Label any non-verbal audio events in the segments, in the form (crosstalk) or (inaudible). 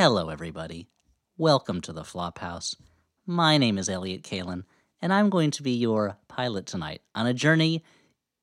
Hello, everybody. Welcome to the Flophouse. My name is Elliott Kalan, and I'm going to be your pilot tonight on a journey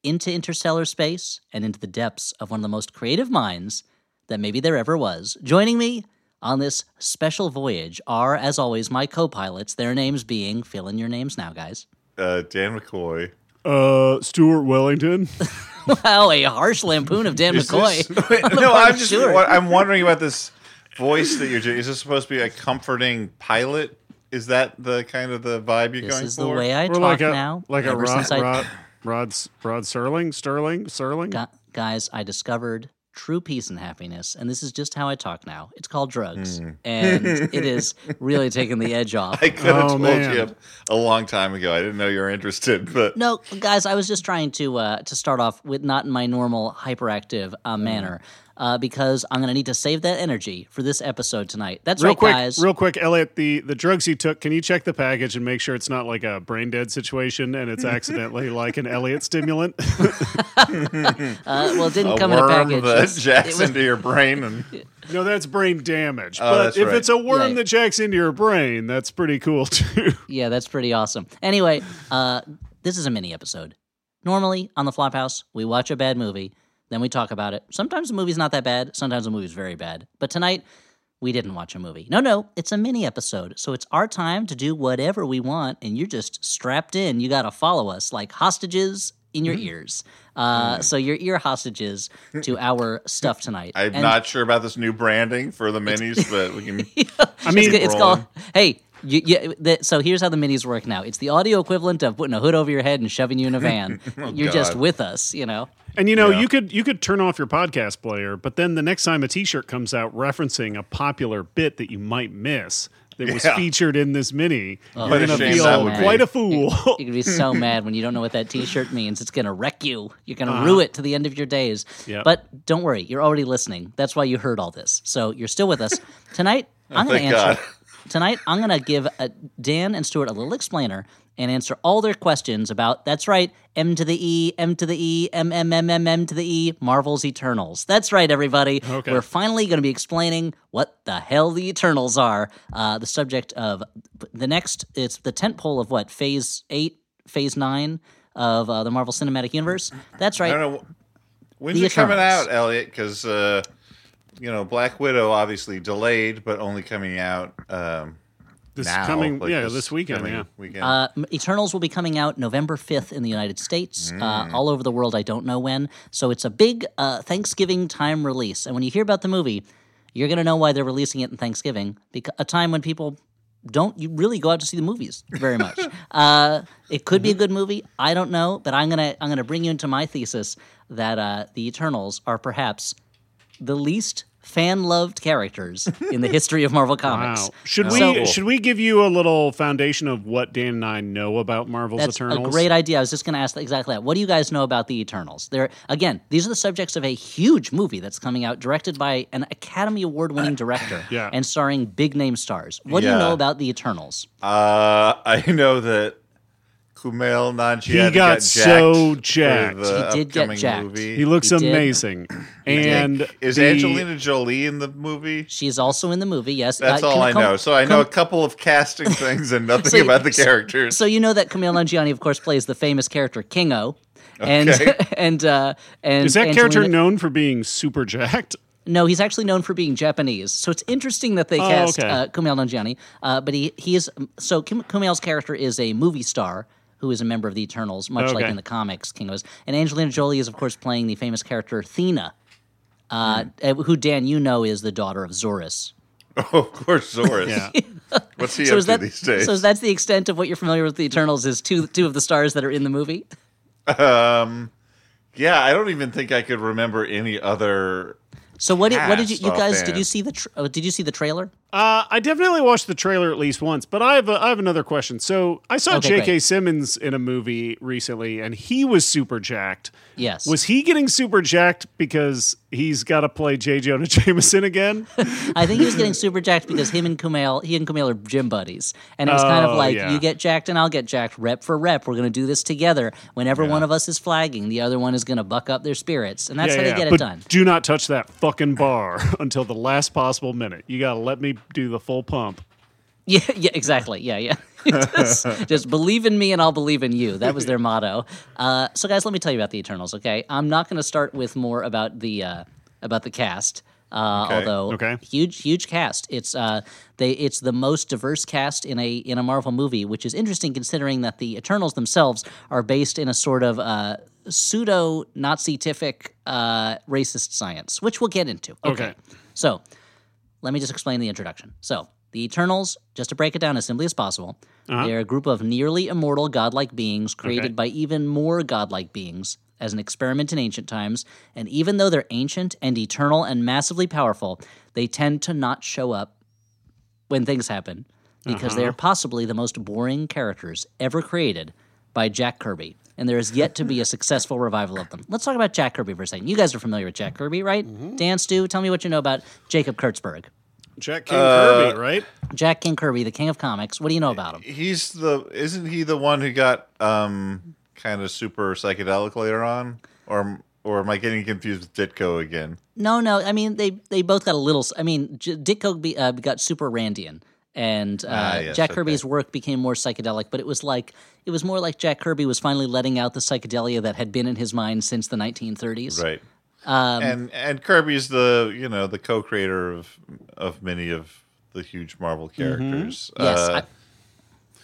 into interstellar space and into the depths of one of the most creative minds that maybe there ever was. Joining me on this special voyage are, as always, my co pilots, their names being, fill in your names now, guys. Uh, Dan McCoy. Uh, Stuart Wellington. (laughs) (laughs) wow, a harsh lampoon of Dan Is McCoy. (laughs) this- on the no, I'm just. Stuart. I'm wondering about this voice that you're doing. Is this supposed to be a comforting pilot? Is that the kind of the vibe you're This going for? This is the way I Or talk like a now. like a Rod I- Rod Rod Rod Serling Sterling Serling. Gu- guys, I discovered true peace and happiness, and this is just how I talk now. It's called drugs, (laughs) and it is really taking the edge off. (laughs) I could have Oh, told man. you a long time ago. I didn't know you were interested, but No, guys, I was just trying to uh, to start off with not in my normal hyperactive uh, manner, uh, because I'm going to need to save that energy for this episode tonight. That's Real right, quick, guys. real quick, Elliott. The the drugs you took. Can you check the package and make sure it's not like a brain dead situation and it's (laughs) accidentally like an Elliott stimulant? (laughs) (laughs) uh, well, it didn't a come in a worm package. that jacks it was- into your brain and no, that's brain damage. Oh, but if right. it's a worm Yeah. that jacks into your brain, that's pretty cool too. Yeah, that's pretty awesome. Anyway, uh, this is a mini episode. Normally on the Flophouse, we watch a bad movie, then we talk about it. Sometimes the movie's not that bad, sometimes the movie's very bad. But tonight, we didn't watch a movie. No, no, it's a mini episode. So it's our time to do whatever we want, and you're just strapped in. You got to follow us like hostages in your ears. Uh, So you're ear hostages to our stuff tonight. (laughs) I'm And- not sure about this new branding for the minis, but we can. (laughs) I mean, it's, it's called hey you, you, the, so here's how the minis work now it's the audio equivalent of putting a hood over your head and shoving you in a van (laughs) you're just with us you know And you know, Yeah. you could you could turn off your podcast player, but then the next time a T-shirt comes out referencing a popular bit that you might miss that was Yeah. featured in this mini, Oh, you're a gonna shame that feel would be. quite a fool. you're gonna be so (laughs) mad when you don't know what that t-shirt means it's gonna wreck you you're gonna Uh-huh. rue it to the end of your days Yep. but don't worry you're already listening that's why you heard all this so you're still with us (laughs) tonight i'm gonna answer God. Tonight i'm gonna give uh dan and stuart a little explainer and answer all their questions about that's right m to the e m to the e m m m m m to the e marvel's eternals that's right everybody Okay. we're finally going to be explaining what the hell the eternals are uh, the subject of the next it's the tent pole of what phase 8 phase 9 of uh, the marvel cinematic universe that's I right don't know. When's The it coming out, Elliott? Because uh, you know, Black Widow obviously delayed, but only coming out um, This now. coming, like yeah, this weekend, coming yeah. weekend. Uh, Eternals will be coming out November 5th in the United States. Mm. Uh, all over the world, I don't know when. So it's a big uh, Thanksgiving time release. And when you hear about the movie, you're going to know why they're releasing it in Thanksgiving, because a time when people don't you really go out to see the movies very much. (laughs) uh, it could be a good movie. I don't know, but I'm gonna I'm gonna bring you into my thesis that uh, the Eternals are perhaps the least fan loved characters in the history of Marvel (laughs) Comics. Wow. Should we So- should we give you a little foundation of what Dan and I know about Marvel's That's Eternals? a great idea. I was just going to ask exactly that. What do you guys know about the Eternals? They're again, these are the subjects of a huge movie that's coming out, directed by an Academy Award-winning director, Yeah. and starring big name stars. What do you know about the Eternals? Uh, I know that Kumail Nanjiani He got so for jacked. He did get upcoming jacked. Movie. He looks He amazing. (clears throat) And is the- Angelina Jolie in the movie? She's also in the movie. Yes, That's Uh, all I come- know. So I know a couple of casting things and nothing So- about the characters. So you know that Kumail Nanjiani, of course, plays the famous character Kingo, and Okay. (laughs) and uh, and is that character known for being super jacked? No, he's actually known for being Japanese. So it's interesting that they Oh, cast okay. uh, Kumail Nanjiani. Uh, but he he is so Kim, Kumail's character is a movie star who is a member of the Eternals, much like in the comics. King was, and Angelina Jolie is of course playing the famous character Athena, uh, uh, who Dan you know is the daughter of Zuras. (laughs) oh, of course, Zuras. Yeah. (laughs) What's he So up is to that these days? so? That's the extent of what you're familiar with the Eternals is two two of the stars that are in the movie. um, yeah, I don't even think I could remember any other. So what did what did you you guys did you see the tr- uh, did you see the trailer? Uh, I definitely watched the trailer at least once, but I have a, I have another question. So I saw Okay, J.K. great. Simmons in a movie recently, and he was super jacked. Yes. Was he getting super jacked because he's got to play J. Jonah (laughs) Jameson again? (laughs) I think he was getting super jacked because him and Kumail, he and Kumail are gym buddies, and it was kind of Oh, like yeah. you get jacked and I'll get jacked, rep for rep. We're gonna do this together. Whenever one of us is flagging, the other one is gonna buck up their spirits, and that's how they get but it done. do not touch that fucking bar (laughs) until the last possible minute. You got to let me do the full pump. (laughs) Yeah, yeah, exactly. Yeah, yeah. (laughs) just, just believe in me and I'll believe in you. That was their (laughs) motto. Uh, so, guys, let me tell you about the Eternals. Okay, I'm not going to start with more about the uh, about the cast. Uh, Okay. Although Okay. huge, huge cast. It's uh, they it's the most diverse cast in a in a Marvel movie, which is interesting considering that the Eternals themselves are based in a sort of uh, pseudo Nazi-tific uh, racist science, which we'll get into. Okay. So, let me just explain the introduction. So, the Eternals, just to break it down as simply as possible, uh-huh. they're a group of nearly immortal godlike beings created Okay. by even more godlike beings as an experiment in ancient times. And even though they're ancient and eternal and massively powerful, they tend to not show up when things happen because they uh-huh. are possibly the most boring characters ever created by Jack Kirby. And there is yet to be a successful revival of them. Let's talk about Jack Kirby for a second. You guys are familiar with Jack Kirby, right? Dan, Stu, tell me what you know about Jacob Kurtzberg. Jack King Uh, Kirby, right? Jack King Kirby, the king of comics. What do you know about him? He's the isn't he the one who got um kind of super psychedelic later on, or or am I getting confused with Ditko again? No, no. I mean, they they both got a little. I mean, J- Ditko be, uh, got super Randian, and uh, Ah, yes, Jack okay. Kirby's work became more psychedelic. But it was like it was more like Jack Kirby was finally letting out the psychedelia that had been in his mind since the 1930s. Right. Um, and and Kirby's the you know the co-creator of of many of the huge Marvel characters. Mm-hmm. Yes, Uh, I-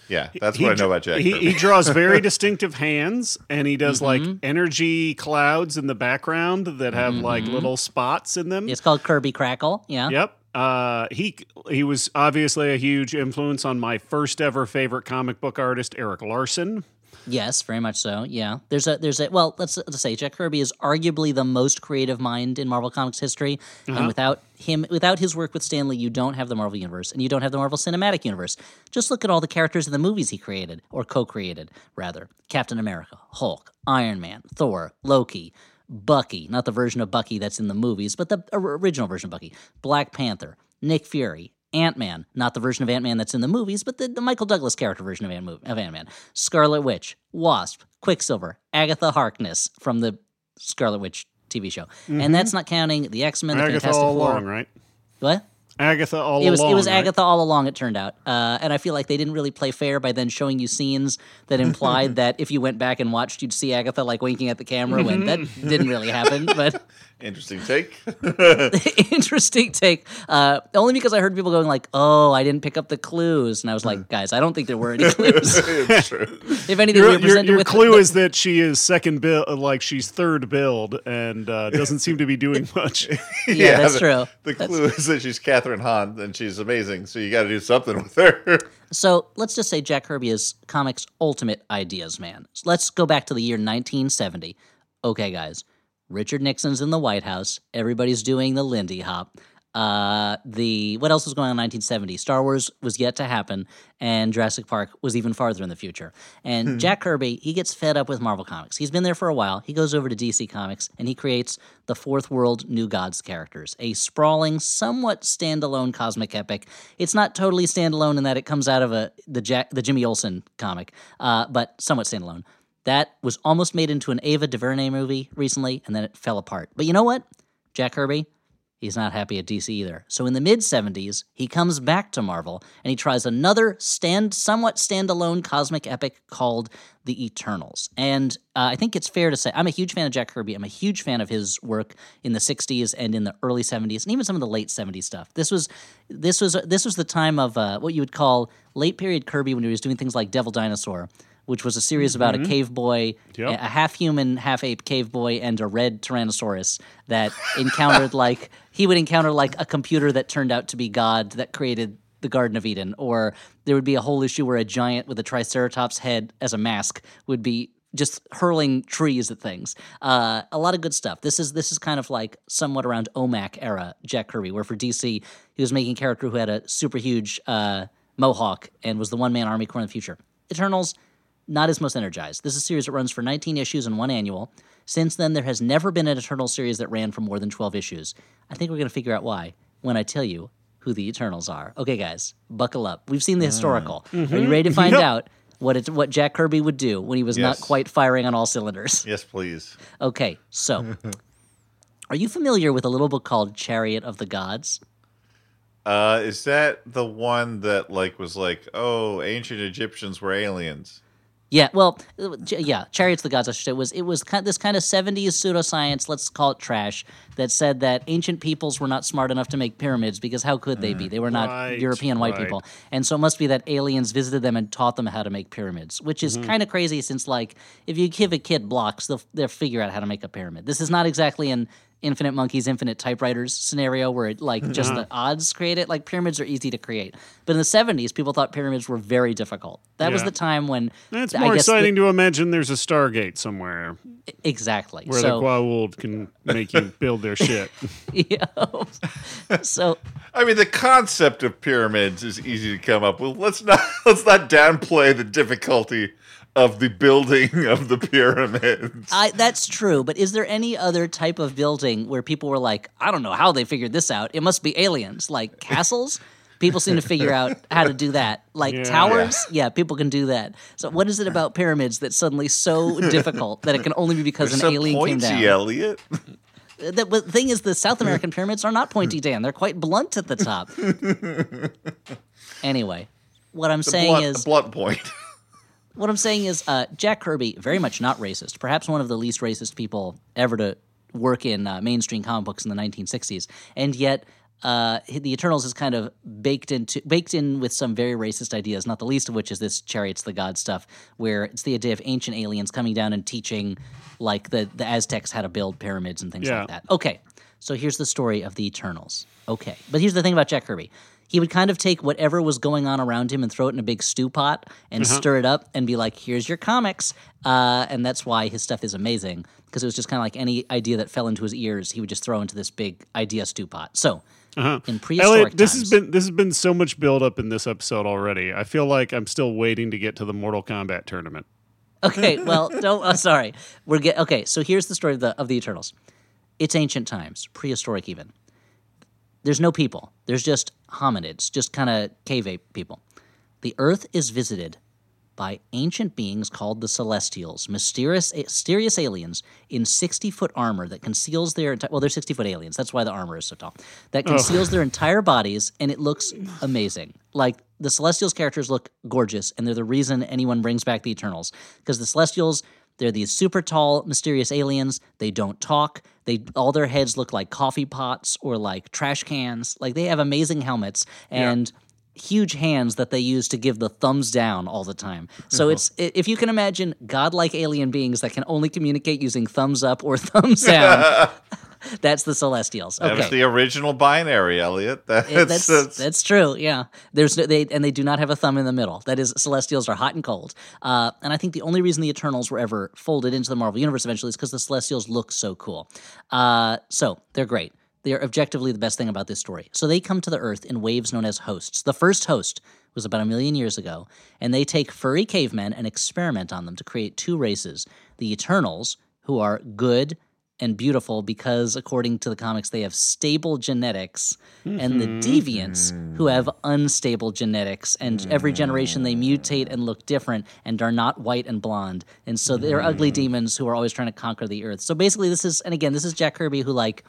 yeah, that's He what I know about Jack. He, he draws very (laughs) distinctive hands, and he does like Mm-hmm. energy clouds in the background that have like Mm-hmm. little spots in them. It's called Kirby Crackle. Yeah. Yep. Uh, he he was obviously a huge influence on my first ever favorite comic book artist, Erik Larsen. Yes, very much so. Yeah, there's a there's a well, let's, let's say Jack Kirby is arguably the most creative mind in Marvel Comics history, and without him, without his work with Stan Lee, you don't have the Marvel universe, and you don't have the Marvel Cinematic Universe. Just look at all the characters in the movies he created or co-created, rather: Captain America, Hulk, Iron Man, Thor, Loki. Bucky, not the version of Bucky that's in the movies, but the original version of Bucky, Black Panther, Nick Fury, Ant Man, not the version of Ant Man that's in the movies, but the, the Michael Douglas character version of Ant Man, Scarlet Witch, Wasp, Quicksilver, Agatha Harkness from the Scarlet Witch TV show, and mm-hmm. that's not counting the X Men, the Agatha Fantastic all Four. along, right? What? Agatha all It was along. it was right? Agatha all along. It turned out, uh, and I feel like they didn't really play fair by then showing you scenes that implied (laughs) that if you went back and watched, you'd see Agatha like winking at the camera when that (laughs) didn't really happen. But Interesting take. (laughs) (laughs) interesting take. Uh, only because I heard people going like, "Oh, I didn't pick up the clues," and I was like, "Guys, I don't think there were any (laughs) clues. it's true. if anything, we Your, were your, your with clue is that she is second build, like she's third build, and uh, doesn't seem to be doing much. yeah, that's the, true. The clue is that she's Kathryn Hahn and she's amazing, so you got to do something with her. So let's just say Jack Kirby is comics' ultimate ideas man. So let's go back to the year 1970. Okay, guys, Richard Nixon's in the White House. Everybody's doing the Lindy Hop. Uh, the what else was going on in 1970? Star Wars was yet to happen, and Jurassic Park was even farther in the future. And Jack Kirby, he gets fed up with Marvel Comics. He's been there for a while. He goes over to DC Comics and he creates the Fourth World New Gods characters, a sprawling, somewhat standalone cosmic epic. It's not totally standalone in that it comes out of a the Jack the Jimmy Olsen comic, uh, but somewhat standalone. That was almost made into an Ava DuVernay movie recently, and then it fell apart. But you know what? Jack Kirby, he's not happy at DC either. So in the mid 70s, he comes back to Marvel and he tries another stand somewhat standalone cosmic epic called The Eternals. And uh, I think it's fair to say I'm a huge fan of Jack Kirby. I'm a huge fan of his work in the 60s and in the early 70s and even some of the late 70s stuff. This was this was this was the time of uh, what you would call late period Kirby when he was doing things like Devil Dinosaur. Which was a series about a cave boy, Yep. a half human, half ape cave boy, and a red Tyrannosaurus that (laughs) encountered like he would encounter like a computer that turned out to be God that created the Garden of Eden, or there would be a whole issue where a giant with a Triceratops head as a mask would be just hurling trees at things. Uh, a lot of good stuff. This is this is kind of like somewhat around OMAC era Jack Kirby, where for DC he was making a character who had a super huge uh, mohawk and was the one man army corps in the future. Eternals, not his most energized. This is a series that runs for 19 issues and one annual. Since then, there has never been an Eternal series that ran for more than 12 issues. I think we're going to figure out why when I tell you who the Eternals are. Okay, guys, buckle up. We've seen the historical. Are you ready to find out what it, what Jack Kirby would do when he was not quite firing on all cylinders? Yes, please. Okay, so (laughs) are you familiar with a little book called Chariot of the Gods? Uh, is that the one that like was like, oh, ancient Egyptians were aliens? Yeah, well, yeah, Chariots of the Gods. I should say was it was kind this kind of seventies pseudoscience. Let's call it trash. That said that ancient peoples were not smart enough to make pyramids because how could they be? They were not mm, Right, European white right. people, and so it must be that aliens visited them and taught them how to make pyramids, which is mm-hmm. kind of crazy. Since like if you give a kid blocks, they'll they'll figure out how to make a pyramid. This is not exactly an infinite monkeys, infinite typewriters scenario where it like just mm-hmm. the odds create it. Like pyramids are easy to create, but in the seventies, people thought pyramids were very difficult. That was the time when It's I more guess the- exciting to imagine there's a Stargate somewhere Exactly. where so, the Goa'uld can make you build their shit. (laughs) yeah. (laughs) so I mean, the concept of pyramids is easy to come up with. Let's not (laughs) let's not downplay the difficulty of the building (laughs) of the pyramids. I, that's true, but is there any other type of building where people were like, I don't know how they figured this out. It must be aliens, like castles. People seem to figure out how to do that. Like Yeah. towers, yeah, people can do that. So what is it about pyramids that's suddenly so difficult that it can only be because They're an so alien came pointy, down? Elliott. Uh, the, but the thing is, the South American pyramids are not pointy, Dan. They're quite blunt at the top. (laughs) anyway, what I'm The saying blunt, is, the blunt point. What I'm saying is, uh, Jack Kirby, very much not racist. Perhaps one of the least racist people ever to work in uh, mainstream comic books in the 1960s, and yet. Uh, the Eternals is kind of baked into baked in with some very racist ideas, not the least of which is this chariots of the god stuff, where it's the idea of ancient aliens coming down and teaching, like the the Aztecs how to build pyramids and things Yeah. like that. Okay, so here's the story of the Eternals. Okay, but here's the thing about Jack Kirby. He would kind of take whatever was going on around him and throw it in a big stew pot and uh-huh. stir it up and be like, "Here's your comics," uh, and that's why his stuff is amazing because it was just kind of like any idea that fell into his ears, he would just throw into this big idea stew pot. So, uh-huh. in prehistoric Elliott, this times, has been this has been so much build up in this episode already. I feel like I'm still waiting to get to the Mortal Kombat tournament. okay. (laughs) Well, don't. Oh, sorry. We're get okay. So here's the story of the of the Eternals. It's ancient times, prehistoric even. There's no people. There's just hominids, just kind of cave ape people. The Earth is visited by ancient beings called the Celestials, mysterious, mysterious aliens in 60 foot armor that conceals their entire. Well, they're 60 foot aliens. That's why the armor is so tall. That conceals their (laughs) entire bodies, and it looks amazing. Like the Celestials characters look gorgeous, and they're the reason anyone brings back the Eternals. Because the Celestials, they're these super tall, mysterious aliens. They don't talk. They all their heads look like coffee pots or like trash cans. Like they have amazing helmets and huge hands that they use to give the thumbs down all the time. So Uh-huh. it's if you can imagine godlike alien beings that can only communicate using thumbs up or (laughs) thumbs down. (laughs) (laughs) that's the Celestials. That was Okay. the original binary, Elliott. (laughs) That's, that's, that's, that's true. Yeah, there's no, they and they do not have a thumb in the middle. That is, Celestials are hot and cold. Uh, and I think the only reason the Eternals were ever folded into the Marvel universe eventually is because the Celestials look so cool. Uh, so they're great. They're objectively the best thing about this story. So they come to the Earth in waves known as hosts. The first host was about a million years ago, and they take furry cavemen and experiment on them to create two races: the Eternals, who are good and beautiful because, according to the comics, they have stable genetics, and the mm-hmm. deviants who have unstable genetics. And every generation they mutate and look different and are not white and blonde. And so they're ugly mm. demons who are always trying to conquer the earth. So basically, this is, and again, this is Jack Kirby who, like,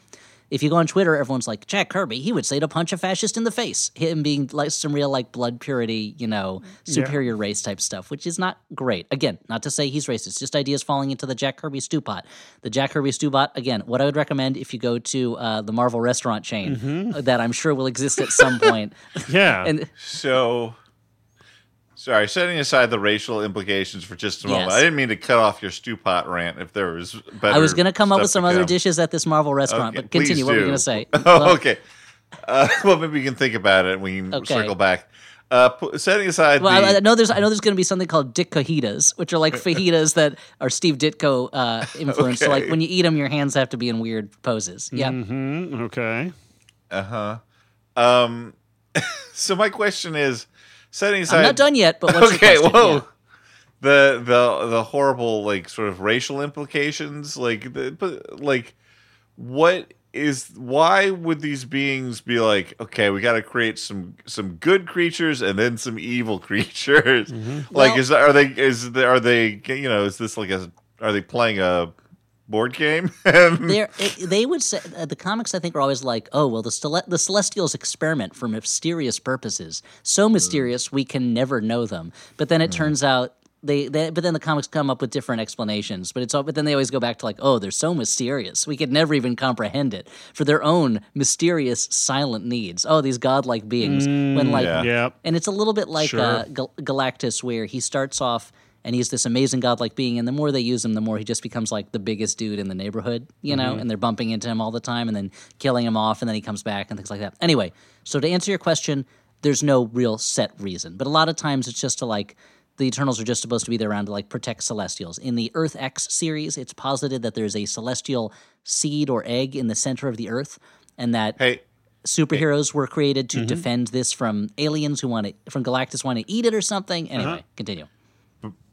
if you go on Twitter, everyone's like, Jack Kirby, he would say to punch a fascist in the face. Him being like some real like blood purity, you know, superior race type stuff, which is not great. Again, not to say he's racist, just ideas falling into the Jack Kirby stew pot. The Jack Kirby stew pot, again, what I would recommend if you go to uh, the Marvel restaurant chain uh, that I'm sure will exist at some point. (laughs) Yeah. and so. Sorry, setting aside the racial implications for just a moment. Yes. I didn't mean to cut off your stew pot rant. If there was better, I was going to come up with some other come. dishes at this Marvel restaurant, Okay, but continue. please What were you going to say? (laughs) Oh, okay. Uh, (laughs) well, maybe we can think about it. and We can Okay. circle back. Uh, pu- setting aside Well, I, I know there's I know there's going to be something called Dick Cohitas, which are like (laughs) fajitas that are Steve Ditko uh, influenced. So like when you eat them, your hands have to be in weird poses. Yeah. hmm Okay. uh huh. Um, so my question is, setting aside I'm not done yet, but what's okay, whoa. Yeah. The the the horrible like sort of racial implications, like the but like what is why would these beings be like okay we got to create some some good creatures and then some evil (laughs) creatures like Mm-hmm. Well- is are they is there, are they you know is this like a are they playing a board game (laughs) They're, it, they would say uh, the comics. I think are always like, oh well, the Cele- the Celestials experiment for mysterious purposes, so mysterious we can never know them. But then it turns out they, they, but then the comics come up with different explanations. But it's all, but then they always go back to like, oh, they're so mysterious we could never even comprehend it for their own mysterious silent needs. Oh, these godlike beings. when like, yeah. Yep. and it's a little bit like Sure. uh, Gal- Galactus, where he starts off and he's this amazing godlike being, and the more they use him, the more he just becomes like the biggest dude in the neighborhood, you know, mm-hmm. and they're bumping into him all the time and then killing him off, and then he comes back and things like that. Anyway, so to answer your question, there's no real set reason, but a lot of times it's just to like. The Eternals are just supposed to be there around to like protect Celestials. In the Earth X series, it's posited that there's a celestial seed or egg in the center of the Earth, and that hey superheroes were created to mm-hmm. defend this from aliens who want to from Galactus want to eat it or something. Anyway, uh-huh. continue.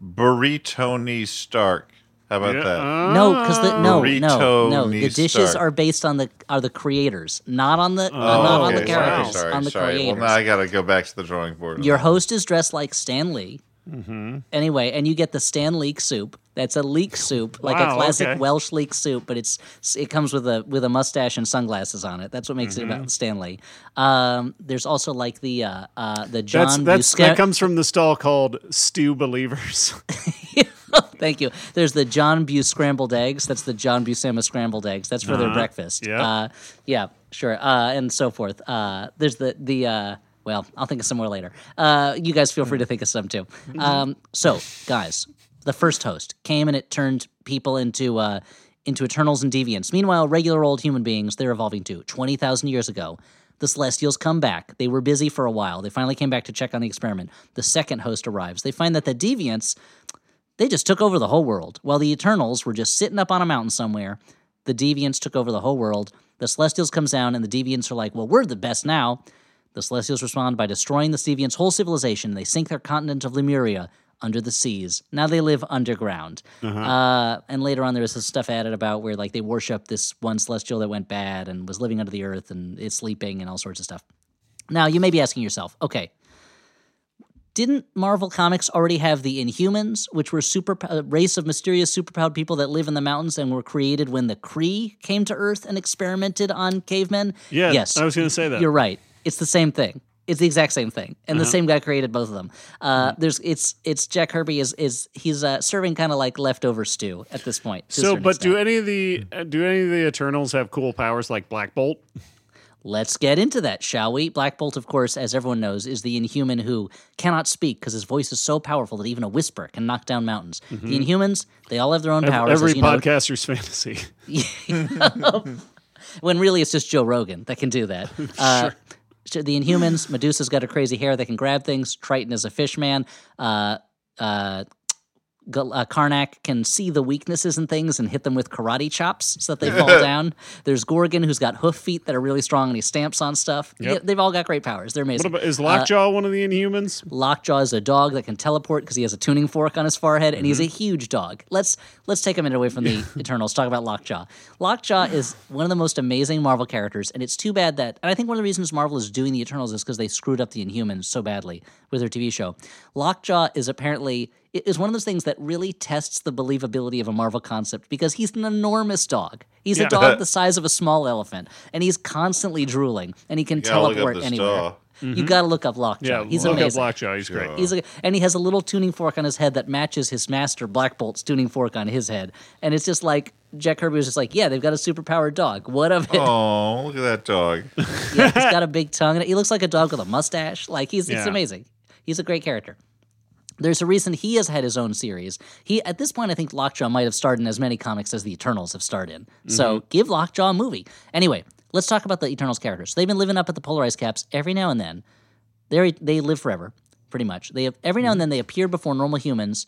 Burrito stark how about Yeah, that uh, No, because the no, no, Burrito no. The dishes Stark. are based on the are the creators, not on the uh, Oh, not on the okay, characters, sorry on the sorry creators. well now i gotta go back to the drawing board Your host is dressed like Stan Lee. Mm-hmm. Anyway, and you get the Stan leek soup. That's a leek (laughs) soup, like Wow, a classic okay. Welsh leek soup, but it's it comes with a with a mustache and sunglasses on it. That's what makes Mm-hmm. it about Stan Lee. Um, there's also like the uh, uh, the John That's that's Busca- that comes from the stall called Stew Believers. (laughs) (laughs) Thank you. There's the John Buse scrambled eggs. That's the John Buscema scrambled eggs. That's for their breakfast. Uh-huh. yeah. Uh, yeah, sure. Uh, and so forth. Uh, there's the the. Well, I'll think of some more later. Uh, you guys feel free to think of some too. Mm-hmm. Um, so, guys, the first host came and it turned people into uh, into Eternals and Deviants. Meanwhile, regular old human beings they're evolving too. Twenty thousand years ago, the Celestials come back. They were busy for a while. They finally came back to check on the experiment. The second host arrives. They find that the Deviants they just took over the whole world. While the Eternals were just sitting up on a mountain somewhere, the Deviants took over the whole world. The Celestials comes down, and the Deviants are like, "Well, we're the best now." The Celestials respond by destroying the Deviants' whole civilization. They sink their continent of Lemuria under the seas. Now they live underground. uh and later on, there was this stuff added about where like they worship this one Celestial that went bad and was living under the earth and is sleeping and all sorts of stuff. Now you may be asking yourself, okay, didn't Marvel Comics already have the Inhumans, which were super a race of mysterious superpowered people that live in the mountains and were created when the Kree came to Earth and experimented on cavemen? Yeah, yes, I was going to say that. you're right. It's the same thing. It's the exact same thing, and Uh-huh. the same guy created both of them. Uh, Mm-hmm. There's it's it's Jack Kirby is is he's uh, serving kind of like leftover stew at this point. So, but do any of the uh, do any of the Eternals have cool powers like Black Bolt? Let's get into that, shall we? Black Bolt, of course, as everyone knows, is the Inhuman who cannot speak because his voice is so powerful that even a whisper can knock down mountains. The Inhumans, they all have their own powers. Mm-hmm. Every as you know. podcaster's fantasy. (laughs) (laughs) when really it's just Joe Rogan that can do that. (laughs) Uh, so the Inhumans, Medusa's got a crazy hair that can grab things. Triton is a fish man. Uh, uh, uh, Karnak can see the weaknesses in things and hit them with karate chops so that they (laughs) fall down. There's Gorgon, who's got hoof feet that are really strong and he stamps on stuff. Yep. Yeah, they've all got great powers. They're What amazing. about is Lockjaw one of the Inhumans? Lockjaw is a dog that can teleport because he has a tuning fork on his forehead, and he's a huge dog. Let's let's take a minute away from the (laughs) Eternals. Talk about Lockjaw. Lockjaw is one of the most amazing Marvel characters, and it's too bad that. And I think one of the reasons Marvel is doing the Eternals is because they screwed up the Inhumans so badly with their TV show. Lockjaw is apparently is one of those things that really tests the believability of a Marvel concept because he's an enormous dog. He's Yeah. a dog (laughs) the size of a small elephant, and he's constantly drooling, and he can Gotta look up teleport anywhere. dog. You mm-hmm. got to look up Lockjaw. Yeah, he's look amazing. up Lockjaw. He's great. He's a, and he has a little tuning fork on his head that matches his master Black Bolt's tuning fork on his head. And it's just like Jack Kirby was just like, yeah, they've got a superpowered dog. What of it? Oh, look at that dog. (laughs) Yeah, he's got a big tongue. and He looks like a dog with a mustache. Like he's it's amazing. He's a great character. There's a reason he has had his own series. He at this point, I think Lockjaw might have starred in as many comics as the Eternals have starred in. So mm-hmm. give Lockjaw a movie. Anyway, let's talk about the Eternals characters. They've been living up at the polarized caps every now and then. They they live forever, pretty much. They have every now and mm-hmm. then they appear before normal humans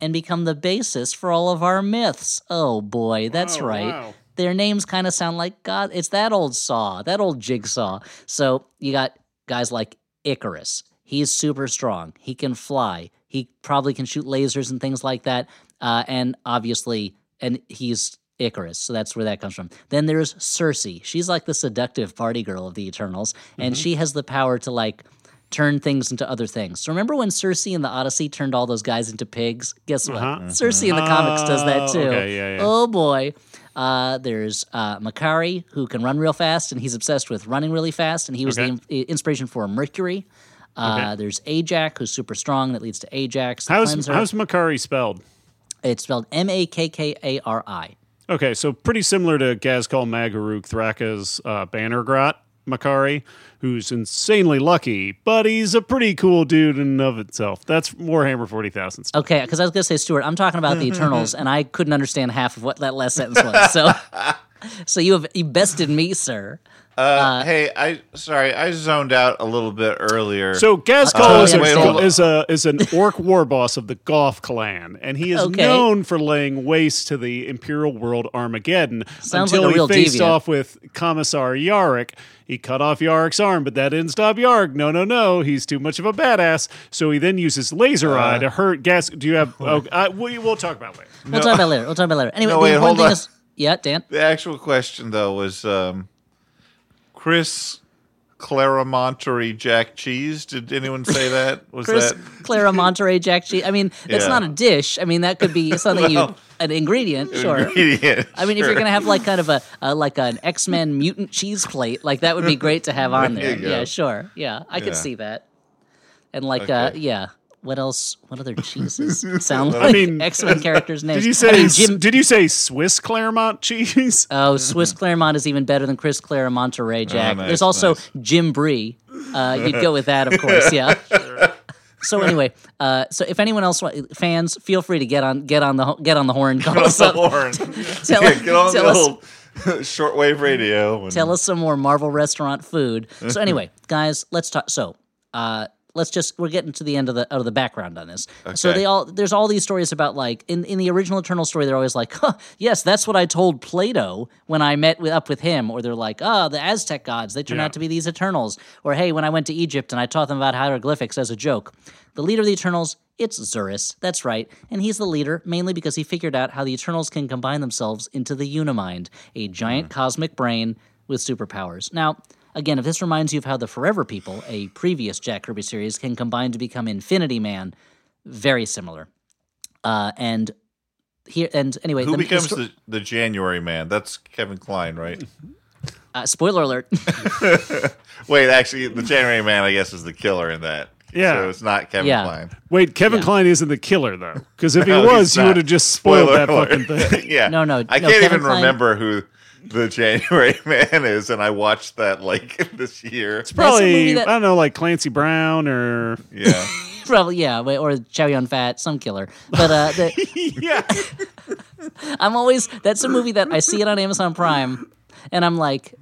and become the basis for all of our myths. Oh boy, that's Oh, right. wow. Their names kind of sound like God. It's that old saw, that old jigsaw. So you got guys like Icarus. He's super strong. He can fly. He probably can shoot lasers and things like that. Uh, and obviously, and he's Icarus, so that's where that comes from. Then there's Sersi. She's like the seductive party girl of the Eternals, and she has the power to like turn things into other things. So remember when Circe in the Odyssey turned all those guys into pigs? Guess what? Uh-huh. Sersi in the comics does that Oh, too. okay, yeah, yeah. Oh boy. Uh, there's uh, Makkari, who can run real fast, and he's obsessed with running really fast, and he was Okay. the in- inspiration for Mercury. Uh, There's Ajax, who's super strong, that leads to Ajax. How's cleanser. how's Makkari spelled? it's spelled M A K K A R I. Okay, so pretty similar to Ghazghkull Mag Uruk Thraka's uh, Bannergrot Makari, who's insanely lucky, but he's a pretty cool dude in and of itself. That's Warhammer 40,000 stuff. Okay, because I was going to say, Stuart, I'm talking about the (laughs) Eternals, and I couldn't understand half of what that last sentence was. So, (laughs) so you have you bested me, sir. Uh, hey, I sorry, I zoned out a little bit earlier. So Ghazghkull totally is, a, is a is an orc war boss of the Goff clan, and he is Okay. known for laying waste to the Imperial world Armageddon Sounds until like a real he faced deviant. off with Commissar Yarrick. He cut off Yarrick's arm, but that didn't stop Yarrick. No, no, no, he's too much of a badass. So he then uses laser eye to hurt Gas. Do you have? Oh, uh, we, we'll talk about it later. We'll talk about later. We'll talk about later. Anyway, No, the wait, important hold thing on. is, yeah, Dan. the actual question though was um, Chris Claramontery Jack Cheese. Did anyone say that? Was Chris that Clara Monterey Jack cheese. I mean, that's Yeah. not a dish. I mean, that could be (laughs) something you an ingredient. Sure. ingredient? I mean, if you're gonna have like kind of a, a like an X Men mutant cheese plate, like that would be great to have (laughs) on There there. Yeah, sure. Yeah, I could see that. And like, uh, yeah. What else? What other cheeses (laughs) sound like I mean, (laughs) X Men characters' names? Did you I say? mean, Jim? Did you say Swiss Claremont cheese? (laughs) Oh, Swiss Claremont is even better than Chris Clare Monterey Jack. nice, There's also nice. Jim Bree. Uh, you'd go with that, of course. Yeah. So anyway, uh, so if anyone else wa- fans, feel free to get on get on the get on the horn. Call Get us on the up. horn. Tell, Yeah, get on the us old shortwave radio. And, tell us some more Marvel restaurant food. So anyway, guys, let's talk. So. Uh, Let's just we're getting to the end of the out of the background on this. So they all there's all these stories about like in, in the original Eternal story they're always like, huh, yes, that's what I told Plato when I met with, up with him, or they're like, oh, the Aztec gods they turn Yeah. out to be these Eternals, or hey, when I went to Egypt and I taught them about hieroglyphics as a joke. The leader of the Eternals, it's Zuras. That's right. And he's the leader mainly because he figured out how the Eternals can combine themselves into the Unimind, a giant mm. cosmic brain with superpowers. Now, again, if this reminds you of how the Forever People, a previous Jack Kirby series, can combine to become Infinity Man, very similar. Uh, and here and anyway, Who the- the becomes sto- the, the January man? That's Kevin Kline, right? uh, spoiler alert? (laughs) (laughs) Wait, actually, the January man, I guess, is the killer in that. Yeah. So it's not Kevin Yeah. Kline. Wait, Kevin Yeah. Kline isn't the killer though, because if (laughs) he No, he's was, you would have just spoiled Spoiler that alert. fucking thing. yeah. No, no, I no, can't Kevin even Kline- remember who the January (laughs) man is, and I watched that like (laughs) this year. It's Probably that- I don't know, like Clancy Brown or Yeah. (laughs) Probably yeah, wait, or Chow Yun Fat, some killer. But uh, the, yeah. I'm always that's a movie that I see it on Amazon Prime, and I'm like,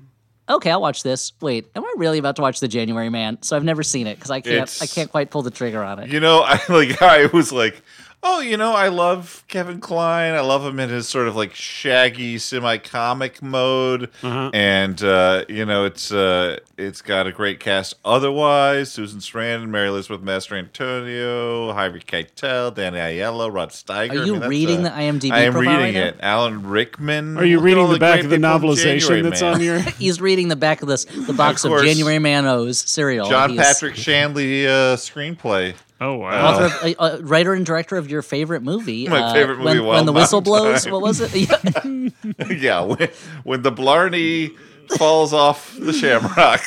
okay, I'll watch this. Wait, am I really about to watch the January Man? So I've never seen it because I can't It's- I can't quite pull the trigger on it. You know, I like I was like, oh, you know, I love Kevin Kline. I love him in his sort of like shaggy semi-comic mode, Uh-huh. and uh, you know, it's uh, it's got a great cast. Otherwise, Susan Sarandon, Mary Elizabeth Mastrantonio, Harvey Keitel, Danny Aiello, Rod Steiger. Are I you mean, reading the IMDb I am profile reading right it. Alan Rickman. Are you Look reading all the back of the novelization January that's Man. on your (laughs) (laughs) He's reading the back of this the box of, course. January Man O's cereal. John He's Patrick Shanley uh, screenplay. Oh wow. Author of, uh, uh, writer and director of your favorite movie. My uh, favorite movie When, when the whistle time. blows. What was it? (laughs) Yeah. (laughs) yeah, when, when the Blarney falls off the shamrock. (laughs)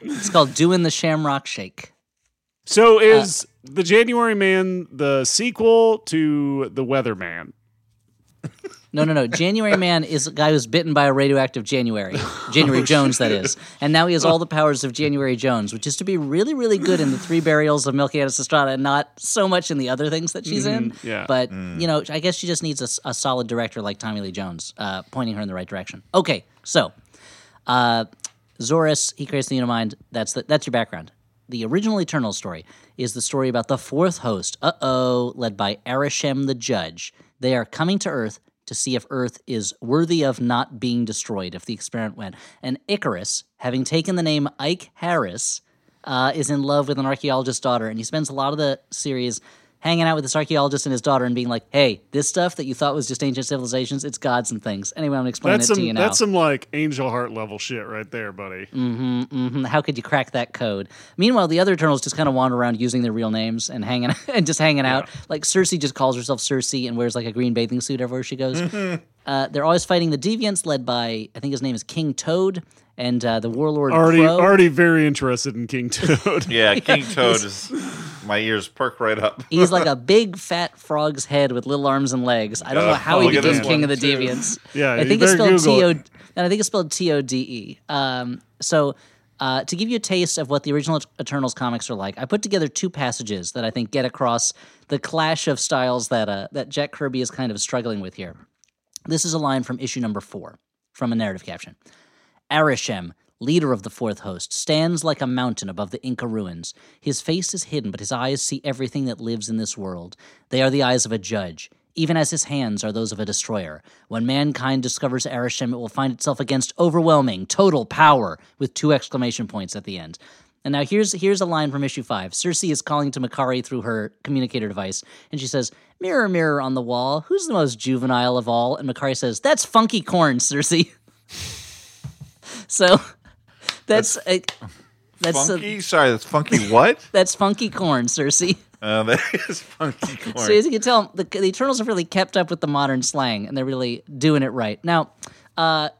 it's called Doing the Shamrock Shake. So is the January Man the sequel to the Weatherman? No, no, no. January Man is a guy who's bitten by a radioactive January. January (laughs) Jones, that is. And now he has all the (laughs) powers of January Jones, which is to be really, really good in the three burials of Melquiades Estrada and not so much in the other things that she's in. yeah. But, you know, I guess she just needs a solid director like Tommy Lee Jones uh, pointing her in the right direction. Okay, so uh, Zuras, he creates the Unimind. That's the, that's your background. the original Eternal story is the story about the fourth host, uh oh, led by Arishem the Judge. They are coming to Earth to see if Earth is worthy of not being destroyed if the experiment went. And Icarus, having taken the name Ike Harris, uh, is in love with an archaeologist's daughter, and he spends a lot of the series hanging out with this archaeologist and his daughter and being like, "Hey, this stuff that you thought was just ancient civilizations, it's gods and things." Anyway, I'm gonna explain That's it some to you now. that's some like angel heart level shit right there, buddy. Mm hmm How could you crack that code? Meanwhile, the other Eternals just kind of wander around using their real names and hanging (laughs) and just hanging out. Like Sersi just calls herself Sersi and wears like a green bathing suit everywhere she goes. Uh, they're always fighting the Deviants, led by I think his name is King Toad and uh, the warlord Already Kro. already very interested in King Toad. (laughs) Yeah, King (laughs) Toad is my ears perk right up. He's like a (laughs) big fat frog's head with little arms and legs. I don't Yeah. know how he look at became this king of the too. Deviants. Yeah, I you think it's better spelled T Google O, it. and I think it's spelled T O D E. Um, so. Uh, to give you a taste of what the original Eternals comics are like, I put together two passages that I think get across the clash of styles that uh, that Jack Kirby is kind of struggling with here. This is a line from issue number four from a narrative caption. Arishem, leader of the fourth host, stands like a mountain above the Inca ruins. His face is hidden, but his eyes see everything that lives in this world. They are the eyes of a judge, even as his hands are those of a destroyer. When mankind discovers Arishem, it will find itself against overwhelming, total power, with two exclamation points at the end. And now here's here's a line from issue five. Sersi is calling to Makkari through her communicator device, and she says, "Mirror, mirror on the wall, who's the most juvenile of all?" And Makkari says, "That's Funky Corn, Sersi." (laughs) so that's a, that's a- funky? Sorry, that's funky. What? (laughs) that's Funky Corn, Sersi. uh, (laughs) that is funky corn. So as you can tell, the, the Eternals have really kept up with the modern slang, and they're really doing it right. Now, uh,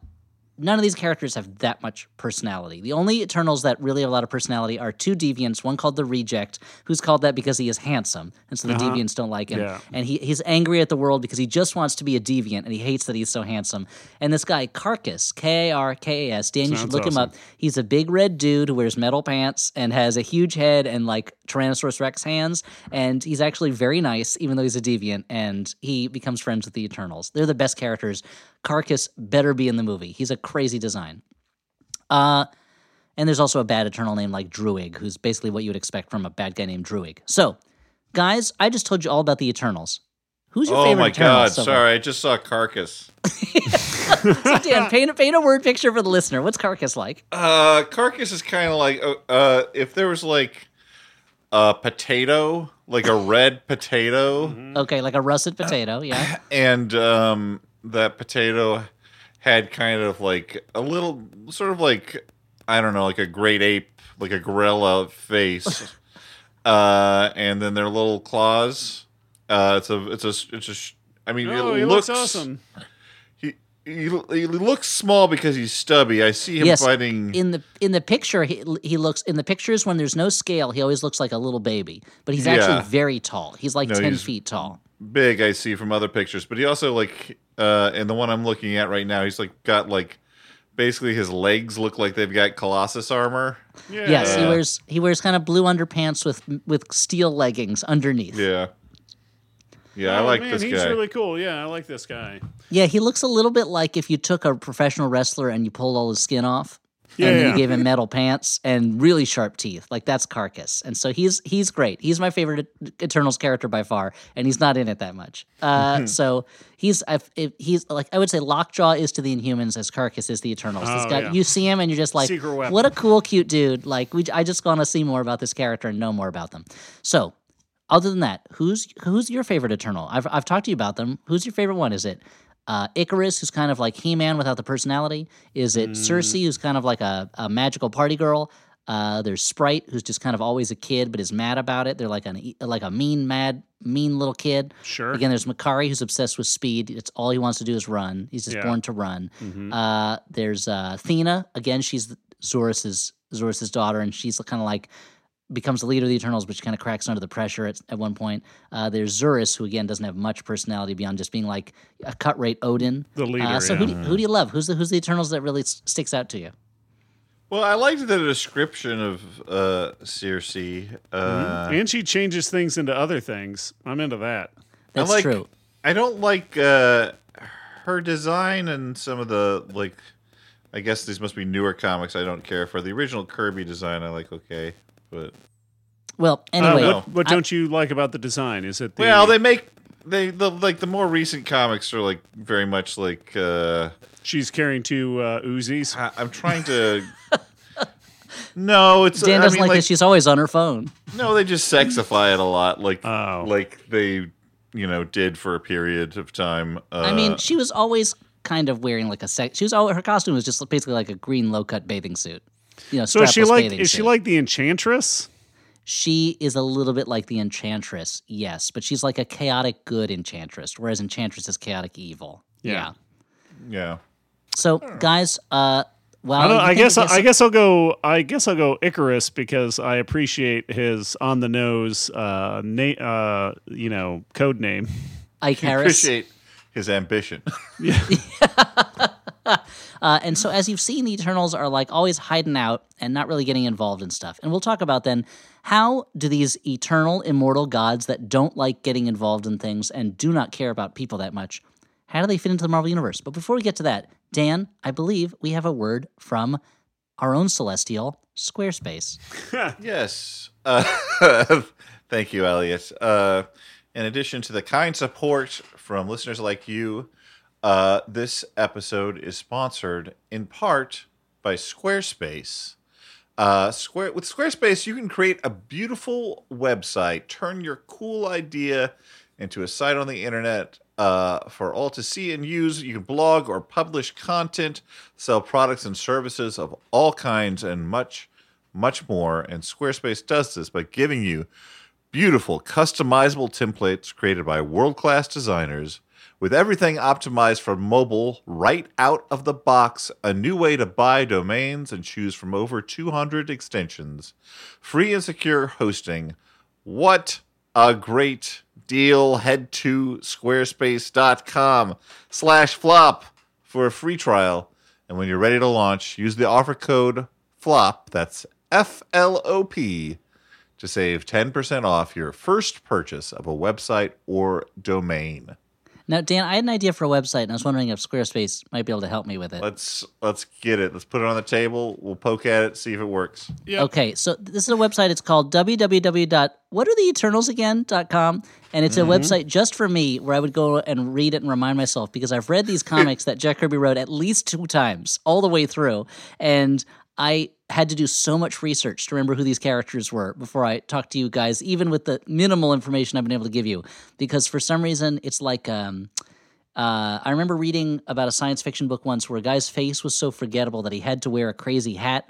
none of these characters have that much personality. The only Eternals that really have a lot of personality are two deviants. One called the Reject, who's called that because he is handsome, and so the uh-huh. deviants don't like him. Yeah. And he, he's angry at the world because he just wants to be a deviant, and he hates that he's so handsome. And this guy Karkas, K A R K A S, Dan, you should look him up. He's a big red dude who wears metal pants and has a huge head and like Tyrannosaurus Rex hands. And he's actually very nice, even though he's a deviant. And he becomes friends with the Eternals. They're the best characters. Karkas better be in the movie. He's a crazy design. Uh, and there's also a bad Eternal name like Druig, who's basically what you would expect from a bad guy named Druig. So, guys, I just told you all about the Eternals. Who's your oh favorite Oh my god! so? Sorry, I just saw Karkas. (laughs) So, Dan, paint, a- paint a word picture for the listener. What's Karkas like? Uh, Karkas is kind of like uh, uh, if there was like a potato, like a (laughs) red potato, Okay, like a russet potato, yeah. and um, that potato had kind of like a little, sort of like I don't know, like a great ape, like a gorilla face, (laughs) uh, and then their little claws. Uh, it's a, it's a, it's a I mean, oh, it he looks, looks awesome. He, he he looks small because he's stubby. I see him Yes, fighting. in the in the picture he, he looks in the pictures when there's no scale he always looks like a little baby but he's Yeah. actually very tall he's like No, 10 he's- feet tall big I see from other pictures, but he also like uh in the one I'm looking at right now, he's like got like basically his legs look like they've got Colossus armor. Yeah. yes he wears he wears kind of blue underpants with with steel leggings underneath Yeah. Yeah, I Oh, like man, this he's guy. really cool. Yeah, I like this guy. yeah he looks a little bit like if you took a professional wrestler and you pulled all his skin off Yeah, and then yeah. you gave him metal pants and really sharp teeth. Like that's Karkas. And so he's he's great. He's my favorite eternals character by far and he's not in it that much. Uh so he's I've, if he's like i would say lockjaw is to the inhumans as Karkas is the eternals. Oh, yeah. you see him and you're just like what a cool cute dude. Like we i just want to see more about this character and know more about them. So other than that who's who's your favorite eternal? I've, I've talked to you about them. Who's your favorite one? Is it uh, Icarus, who's kind of like He-Man without the personality. Is it Sersi, who's kind of like a, a magical party girl? Uh, there's Sprite, who's just kind of always a kid but is mad about it. They're like an like a mean, mad, mean little kid. Sure. Again, there's Makkari, who's obsessed with speed. It's all he wants to do is run. He's just Yeah. born to run. Mhm. Uh, there's uh, Thena. Again, she's Zuras's Zuras's daughter, and she's kind of like becomes the leader of the Eternals, but she kind of cracks under the pressure at, at one point. Uh, there's Zuras, who again doesn't have much personality beyond just being like a cut rate Odin. The leader. Uh, so yeah. who, do, who do you love? Who's the who's the Eternals that really s- sticks out to you? Well, I liked the description of uh Sersi. Uh and she changes things into other things. I'm into that. That's I like, true. I don't like uh her design and some of the like I guess these must be newer comics I don't care for. The original Kirby design I like okay. But Well, anyway, know. what what I- don't you like about the design? Is it the well, they make they the like the more recent comics are like very much like uh she's carrying two uh, Uzis? I, I'm trying to. (laughs) no, it's Dan doesn't mean, like, that she's always on her phone. No, they just sexify it a lot, like Oh. like they you know did for a period of time. Uh, I mean, she was always kind of wearing like a sex. She was all her costume was just basically like a green low cut bathing suit. You know, So is she like bathing is she suit. like the Enchantress? She is a little bit like the Enchantress, yes, but she's like a chaotic good Enchantress, whereas Enchantress is chaotic evil. Yeah. yeah. So, guys, uh, well, I, don't, I think guess it I guess I'll go. I guess I'll go Icarus because I appreciate his on the nose, uh, na- uh, you know, code name. Icarus. I appreciate his ambition. (laughs) (laughs) (laughs) Uh, and so, as you've seen, the Eternals are like always hiding out and not really getting involved in stuff. And we'll talk about then how do these eternal, immortal gods that don't like getting involved in things and do not care about people that much, how do they fit into the Marvel Universe? But before we get to that, Dan, I believe we have a word from our own celestial, Squarespace. (laughs) yes. Uh, (laughs) thank you, Elliott. Uh, in addition to the kind support from listeners like you, uh, this episode is sponsored in part by Squarespace. Uh, Square with Squarespace, you can create a beautiful website, turn your cool idea into a site on the internet uh, for all to see and use. You can blog or publish content, sell products and services of all kinds, and much, much more. And Squarespace does this by giving you beautiful, customizable templates created by world class designers with everything optimized for mobile right out of the box. A new way to buy domains and choose from over 200 extensions, free and secure hosting. What a great deal. Head to squarespace.com slash flop for a free trial. And when you're ready to launch, use the offer code FLOP, that's F L O P, to save 10% off your first purchase of a website or domain. Now, Dan, I had an idea for a website, and I was wondering if Squarespace might be able to help me with it. Let's let's get it. Let's put it on the table. We'll poke at it, see if it works. Yep. Okay, so this is a website. It's called www.whataretheeternalsagain.com. And it's a mm-hmm. website just for me where I would go and read it and remind myself because I've read these (laughs) comics that Jack Kirby wrote at least two times all the way through. And I had to do so much research to remember who these characters were before I talked to you guys, even with the minimal information I've been able to give you. Because for some reason, it's like. Um, uh, I remember reading about a science fiction book once where a guy's face was so forgettable that he had to wear a crazy hat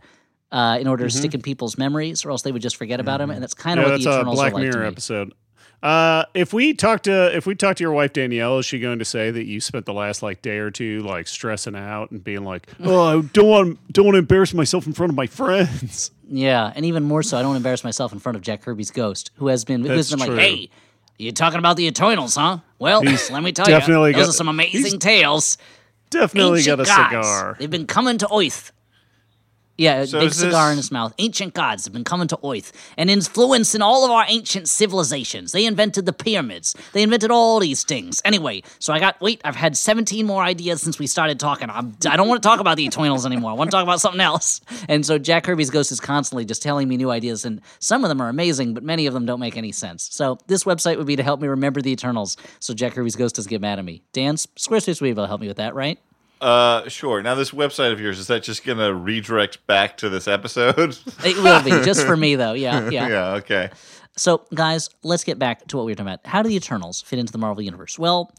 uh, in order to stick in people's memories, or else they would just forget about him. And that's kind of Yeah, what the a Eternals Black are like Mirror episode. Uh, if we talk to if we talk to your wife Danielle, is she going to say that you spent the last like day or two like stressing out and being like, (laughs) "Oh, I don't want don't want to embarrass myself in front of my friends." Yeah, and even more so, I don't embarrass myself in front of Jack Kirby's ghost, who has been who has been true. like, "Hey, you talking about the Eternals, huh? Well, let me tell definitely you, those got- are some amazing tales. Definitely Ancient got a gods. cigar. They've been coming to Oath. Yeah, So big cigar this- in his mouth. Ancient gods have been coming to Oath and influencing all of our ancient civilizations. They invented the pyramids. They invented all these things. Anyway, so I got wait. I've had seventeen more ideas since we started talking. I'm, I don't want to talk about the Eternals anymore. I want to talk about something else. (laughs) And so Jack Kirby's ghost is constantly just telling me new ideas, and some of them are amazing, but many of them don't make any sense. So this website would be to help me remember the Eternals, so Jack Kirby's ghost doesn't get mad at me. Dan, Squarespace would be able to help me with that, right? Uh, sure. Now, this website of yours is that just going to redirect back to this episode? It will be just for (laughs) me, though. Yeah, yeah. (laughs) yeah. Okay. So, guys, let's get back to what we were talking about. How do the Eternals fit into the Marvel Universe? Well,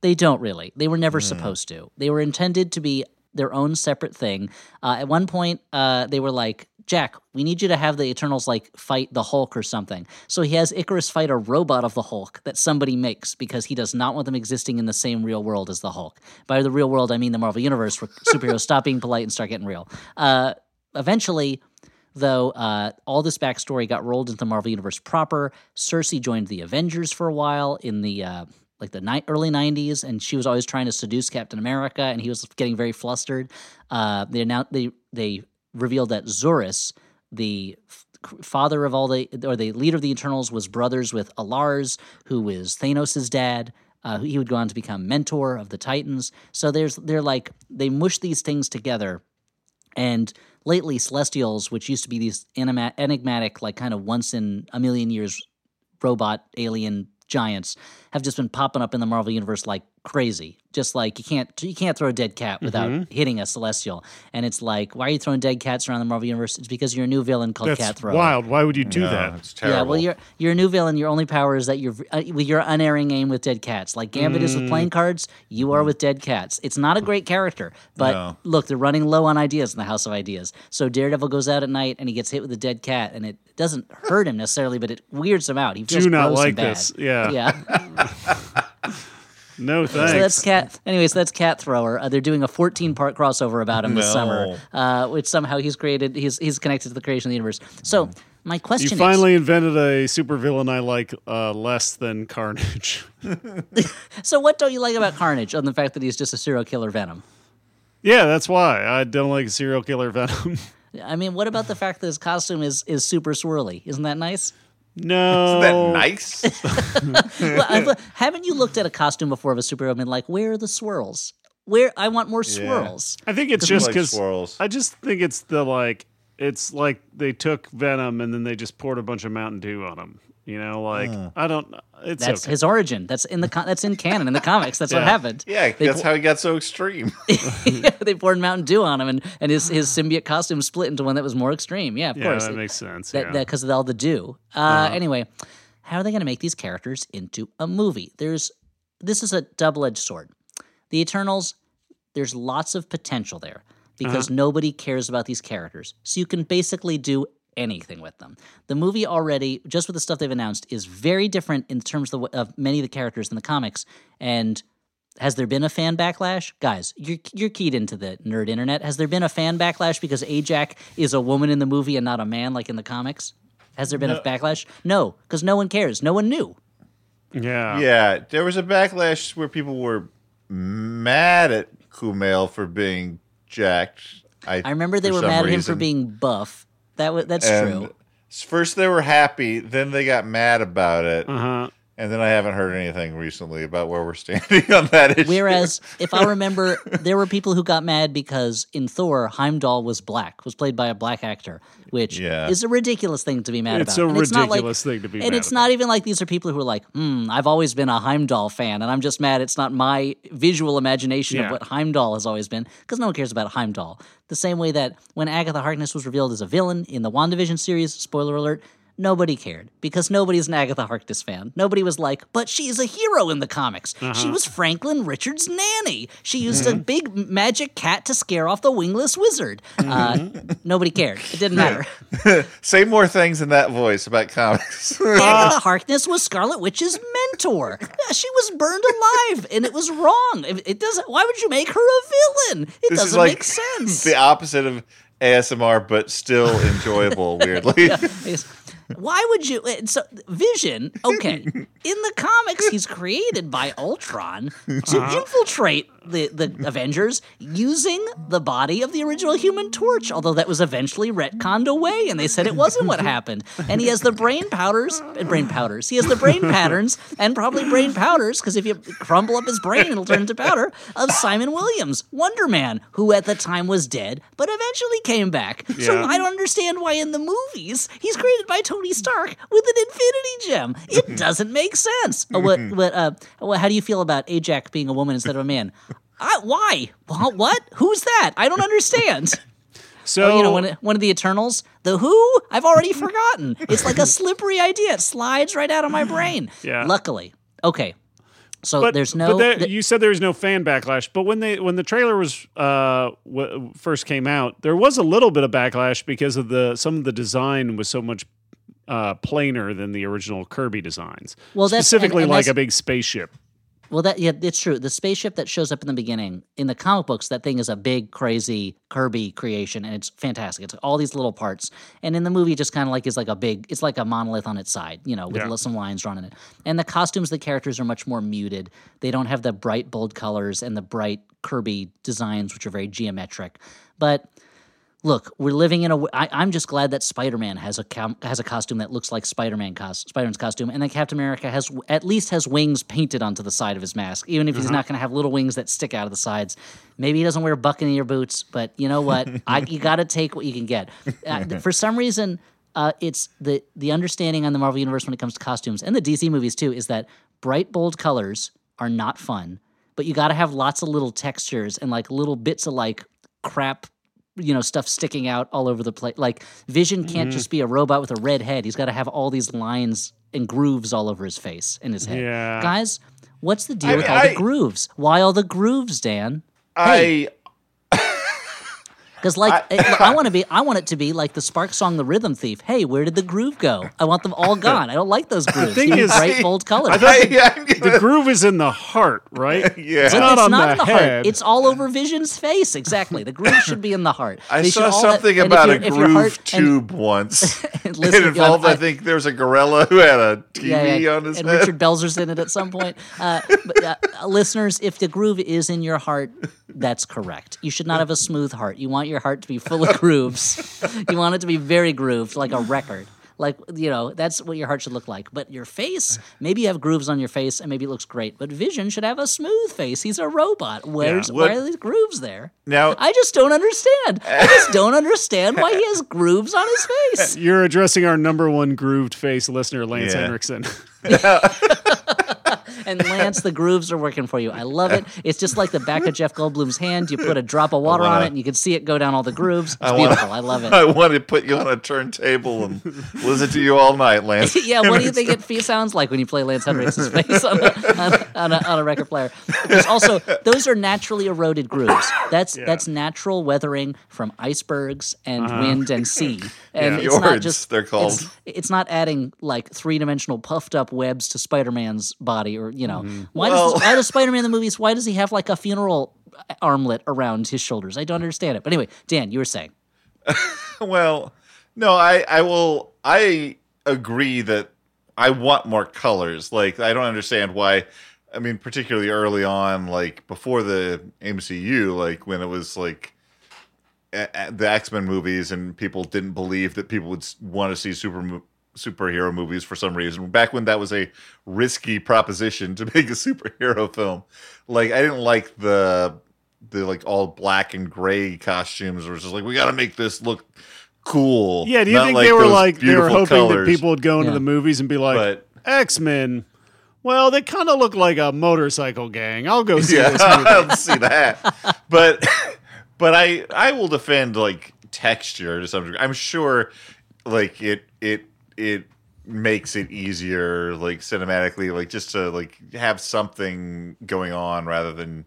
they don't really. They were never supposed to. They were intended to be their own separate thing. Uh, at one point, uh, they were like, Jack, we need you to have the Eternals like fight the Hulk or something. So he has Icarus fight a robot of the Hulk that somebody makes because he does not want them existing in the same real world as the Hulk. By the real world, I mean the Marvel Universe where (laughs) superheroes stop being polite and start getting real. Uh, eventually, though uh, all this backstory got rolled into the Marvel Universe proper. Sersi joined the Avengers for a while in the uh, like the ni- early '90s, and she was always trying to seduce Captain America, and he was getting very flustered. Uh, they announced they they revealed that Zuras, the father of all the or the leader of the Eternals, was brothers with A'lars, who is Thanos' dad. Uh, he would go on to become mentor of the Titans. So there's they're like they mush these things together and lately Celestials, which used to be these enigma- enigmatic, like kind of once in a million years robot alien giants, have just been popping up in the Marvel universe like crazy. Just like you can't you can't throw a dead cat without Mm-hmm. hitting a Celestial. And it's like, why are you throwing dead cats around the Marvel universe? It's because you're a new villain called That's Cat Thrower. wild. Why would you do No, that? it's terrible. Yeah, well, you're you're a new villain. Your only power is that you're uh, with your unerring aim with dead cats. Like Gambit is Mm. with playing cards, you are with dead cats. It's not a great character, but No. look, they're running low on ideas in the House of Ideas. So Daredevil goes out at night and he gets hit with a dead cat, and it doesn't hurt him necessarily, but it weirds him out. He feels Do not like and bad. this. Yeah. Yeah. (laughs) (laughs) No thanks. So that's cat. Anyway, so that's Cat Thrower. Uh, they're doing a 14 part crossover about him this No. summer, uh, which somehow he's created. He's he's connected to the creation of the universe. So my question you is, finally invented a supervillain I like uh, less than Carnage. (laughs) so what don't you like about Carnage, on the fact that he's just a serial killer Venom? yeah, that's why I don't like serial killer Venom. I mean, what about the fact that his costume is is super swirly? Isn't that nice? No, Isn't that nice? (laughs) (laughs) well, I've- haven't you looked at a costume before of a superhero and been like, where are the swirls? Where I want more swirls. I think it's just because swirls. I just think it's the like it's like they took Venom and then they just poured a bunch of Mountain Dew on him. You know, like I don't. It's That's okay. his origin. That's in the con- that's in canon in the comics. That's what happened. yeah, They that's how he got so extreme. (laughs) yeah, they poured Mountain Dew on him, and, and his, his symbiote costume split into one that was more extreme. Yeah, of yeah, course. that makes sense. that yeah. because of all the dew. Uh, Anyway, how are they going to make these characters into a movie? There's this is a double edged sword. The Eternals, there's lots of potential there because nobody cares about these characters, so you can basically do anything with them. The movie already, just with the stuff they've announced, is very different in terms of, the, of many of the characters in the comics and. Has there been a fan backlash? Guys, you're you're keyed into the nerd internet. Has there been a fan backlash because Ajak is a woman in the movie and not a man like in the comics? Has there been a backlash? No, because no one cares. No one knew. yeah, yeah, there was a backlash where people were mad at Kumail for being jacked. I, I remember they were some mad at him for being buff. That was that's And true. First they were happy, then they got mad about it, Uh huh. And then I haven't heard anything recently about where we're (laughs) standing on that issue. Whereas, if I (laughs) remember, there were people who got mad because in Thor, Heimdall was black, was played by a black actor, which Yeah. is a ridiculous thing to be mad about. It's about. a And not like- ridiculous thing to be And it's about. not even like these are people who are like, hmm, I've always been a Heimdall fan, and I'm just mad it's not my visual imagination Yeah. of what Heimdall has always been, because no one cares about Heimdall. The same way that when Agatha Harkness was revealed as a villain in the WandaVision series, spoiler alert, nobody cared because nobody's an Agatha Harkness fan. Nobody was like, but she's a hero in the comics. Uh-huh. She was Franklin Richard's nanny. She used Mm-hmm. a big magic cat to scare off the wingless wizard. Uh, Mm-hmm. nobody cared. It didn't matter. (laughs) Say more things in that voice about comics. (laughs) Agatha (laughs) Harkness was Scarlet Witch's mentor. She was burned alive, and it was wrong. It, doesn't. Why would you make her a villain? It This doesn't like make sense. the opposite of ASMR, but still enjoyable. weirdly, Yes. Why would you? uh, So Vision, okay. In the comics, he's created by Ultron to Uh-huh. infiltrate the the (laughs) Avengers using the body of the original Human Torch. Although that was eventually retconned away, and they said it wasn't what happened. And he has the brain powders, uh, brain powders. He has the brain patterns, and probably brain powders because if you crumble up his brain, it'll turn into powder. Of Simon Williams, Wonder Man, who at the time was dead, but eventually came back. So I don't understand why in the movies he's created by Tony Stark with an Infinity Gem. It (laughs) doesn't make sense. What? (laughs) What? Uh? How do you feel about Ajak being a woman instead of a man? I, why? Wha- What? Who's that? I don't understand. So (laughs) Oh, you know, one, one of the Eternals, the Who. I've already forgotten. It's like a slippery idea. It slides right out of my brain. Yeah. Luckily, okay. So but there's no. But there- th- you said there was no fan backlash, but when they when the trailer was uh w- first came out, there was a little bit of backlash because of the some of the design was so much uh plainer than the original Kirby designs. Well, that's- and- specifically and like a big spaceship. Well, that yeah, it's true. The spaceship that shows up in the beginning in the comic books, that thing is a big, crazy Kirby creation, and it's fantastic. It's all these little parts, and in the movie, it just kind of like is like a big. It's like a monolith on its side, you know, with Yeah. some lines drawn in it. And the costumes, the characters are much more muted. They don't have the bright, bold colors and the bright Kirby designs, which are very geometric. But look, we're living in a. I, I'm just glad that Spider-Man has a com- has a costume that looks like Spider-Man cos- Spider-Man's costume, and that Captain America has at least has wings painted onto the side of his mask, even if he's not going to have little wings that stick out of the sides. Maybe he doesn't wear Buccaneer boots, but you know what? (laughs) I, you got to take what you can get. Uh, for some reason, uh, it's the the understanding on the Marvel universe when it comes to costumes and the DC movies too is that bright bold colors are not fun, but you got to have lots of little textures and like little bits of like crap you know stuff sticking out all over the place like vision can't Mm-hmm. just be a robot with a red head. He's got to have all these lines and grooves all over his face and his head. Yeah. guys what's the deal I- with all I- the grooves? Why all the grooves dan? I because like I, I want to be (laughs) i want it to be like the spark song the rhythm thief hey where did the groove go i want them all gone i don't like those grooves The thing is- bright bold colors I, (laughs) I'm The groove is in the heart, right? (laughs) Yeah. It's not it's on not the in the head. heart. It's all over Vision's face. Exactly. The groove should be in the heart. I They should saw something and about a your- if your groove heart- and- tube once. and it listen, involved, I- I, think, there was a gorilla who had a TV yeah, yeah. on his head. and head. Richard Belzer's in it at some point. Uh, but, uh, listeners, if the groove is in your heart, that's correct. You should not have a smooth heart. You want your heart to be full of grooves. you want it to be very grooved, like a record. Like you know, that's what your heart should look like. But your face, maybe you have grooves on your face, and maybe it looks great. But Vision should have a smooth face. He's a robot. Where's What- why are these grooves there? Now- I just don't understand. I just don't understand why he has grooves on his face. (laughs) You're addressing our number one grooved face listener, Lance Yeah. Henriksen. (laughs) (laughs) And Lance, the grooves are working for you. I love it. It's just like the back of Jeff Goldblum's hand. You put a drop of water on wanna- it, and you can see it go down all the grooves. It's wanna- beautiful. I love it. (laughs) I want to put you on a turntable and listen to you all night, Lance. (laughs) yeah, what do you think it sounds like when you play Lance Henriksen's face on a, on, a, on, a, on a record player? Because also, those are naturally eroded grooves. That's that's natural weathering from icebergs and uh-huh. wind and sea. (laughs) And Yeah. it's not just they're called. It's, it's not adding like three dimensional puffed up webs to Spider Man's body, or you know, why Well- does why does Spider Man in the movies? Why does he have like a funeral armlet around his shoulders? I don't understand it. But anyway, Dan, you were saying. (laughs) Well, no, I I will I agree that I want more colors. Like I don't understand why I mean particularly early on like before the MCU like when it was like a- a- the X-Men movies and people didn't believe that people would want to see super mo- superhero movies for some reason. Back when that was a risky proposition to (laughs) make a superhero film. Like I didn't like the the like all black and gray costumes. It was just like we got to make this look cool. Yeah, do you not think they were like they were hoping colors. that people would go into Yeah. the movies and be like X Men? Well, they kind of look like a motorcycle gang. I'll go see yeah, this (laughs) movie. I'll see that. But (laughs) but I I will defend like texture to some degree. I'm sure like it it it makes it easier like cinematically like just to like have something going on rather than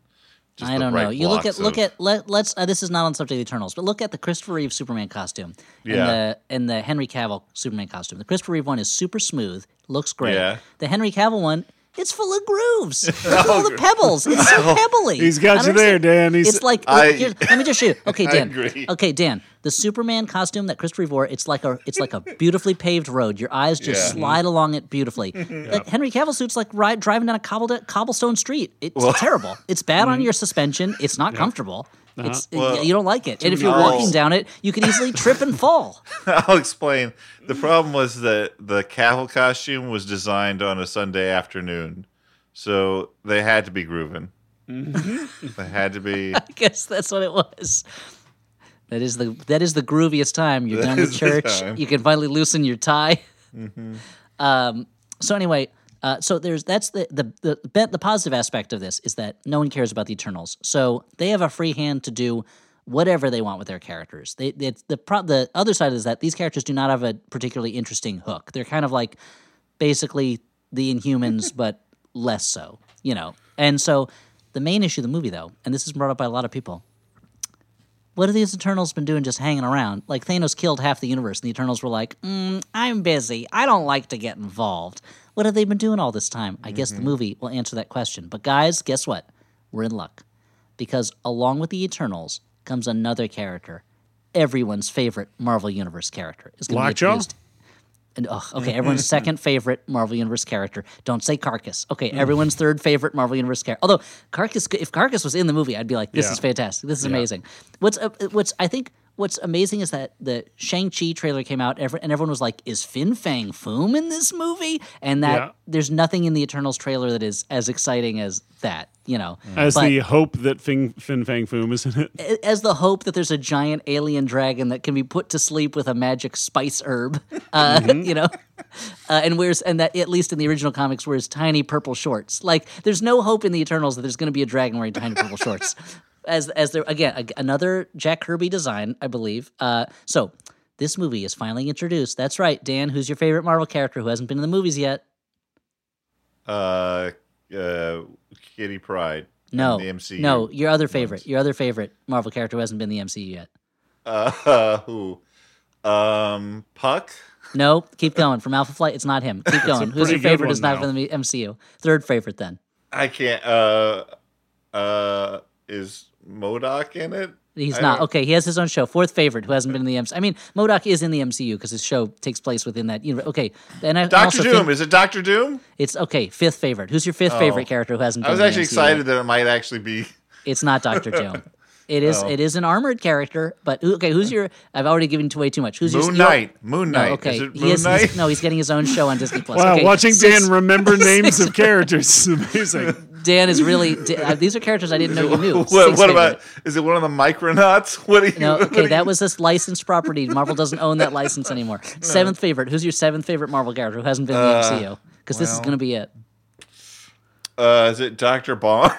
just I don't know. You look at look at let, let's. Uh, this is not on subject of the Eternals, but look at the Christopher Reeve Superman costume and Yeah. the and the Henry Cavill Superman costume. The Christopher Reeve one is super smooth, looks great. Yeah. The Henry Cavill one, it's full of grooves. Look at all the pebbles. It's so (laughs) oh, pebbly. He's got you there. Dan. He's It's like I- here, let me just show you. (laughs) Okay, Dan. Okay, Dan. The Superman costume that Christopher wore, it's like a it's like a beautifully paved road. Your eyes just Yeah. slide along it beautifully. (laughs) Like Henry Cavill suit's like ride, driving down a cobbled, cobblestone street. It's terrible. It's bad on your suspension. It's not comfortable. It's Well, you don't like it. And if you're walking down it, you can easily trip and fall. (laughs) I'll explain. The problem was that the Cavill costume was designed on a Sunday afternoon, so they had to be grooving. Mm-hmm. they had to be. (laughs) I guess that's what it was. That is the that is the grooviest time. You're That done with church. You can finally loosen your tie. Mm-hmm. Um, so anyway, uh, so there's that's the the the the the positive aspect of this is that no one cares about the Eternals. So they have a free hand to do whatever they want with their characters. They it's the pro- the other side is that these characters do not have a particularly interesting hook. They're kind of like basically the Inhumans, (laughs) but less so, you know. And so the main issue of the movie, though, and this is brought up by a lot of people, what have these Eternals been doing just hanging around? Like Thanos killed half the universe, and the Eternals were like, mm, I'm busy. I don't like to get involved. What have they been doing all this time? I guess the movie will answer that question. But guys, guess what? We're in luck. Because along with the Eternals comes another character. Everyone's favorite Marvel Universe character is going to be Lockjaw? introduced and ugh, okay, everyone's (laughs) second favorite Marvel Universe character. Don't say Karkas. Okay, Hmm. everyone's third favorite Marvel Universe character. Although Karkas, if Karkas was in the movie, I'd be like, this Yeah. is fantastic. This is amazing. What's uh, what's I think what's amazing is that the Shang Chi trailer came out, and everyone was like, "Is Fin Fang Foom in this movie?" And that Yeah. there's nothing in the Eternals trailer that is as exciting as that. You know, As But- the hope that Fin, Fin Fang Foom is in it. as the hope that there's a giant alien dragon that can be put to sleep with a magic spice herb, (laughs) uh, you know, uh, and wears and that at least in the original comics wears tiny purple shorts. Like there's no hope in the Eternals that there's going to be a dragon wearing tiny purple shorts. (laughs) As as there again ag- another Jack Kirby design, I believe. Uh, so this movie is finally introduced. That's right, Dan. Who's your favorite Marvel character who hasn't been in the movies yet? Uh, uh, Kitty Pryde. No, the MCU. no, your other favorite, your other favorite Marvel character who hasn't been in the MCU yet. Uh, (laughs) who? Um, Puck. No, keep going. From Alpha Flight, it's not him. Keep (laughs) going. Who's your favorite? Is not from the MCU. Third favorite, then. I can't. Uh, uh, is MODOK in it? He's I not. don't- Okay, he has his own show. Fourth favorite, who hasn't been in the MCU. I mean, MODOK is in the MCU because his show takes place within that universe. Okay, and I, Doctor Doom. think is it Doctor Doom? it's okay. Fifth favorite. Who's your fifth Oh. favorite character who hasn't been I was actually excited that it might actually be. It's not Doctor (laughs) Doom. It is. Oh. It is an armored character. But who- okay, who's your? I've already given way too much. Who's your? Moon your- Knight. Moon No, Knight. okay. Is it he Moon is, Knight? he's, no, he's getting his own show on Disney Plus. Wow, okay, watching six- Dan remember (laughs) names six- of (laughs) characters is amazing. Dan is really. D- uh, these are characters I didn't know you knew. what Sixth what about? Is it one of the Micronauts? (laughs) What do you? No, okay, do that was this licensed property. Marvel doesn't own that license anymore. Seventh favorite. Who's your seventh favorite Marvel character who hasn't been in the Uh, MCU? Because this is going to be it. Uh, is it Doctor Bong?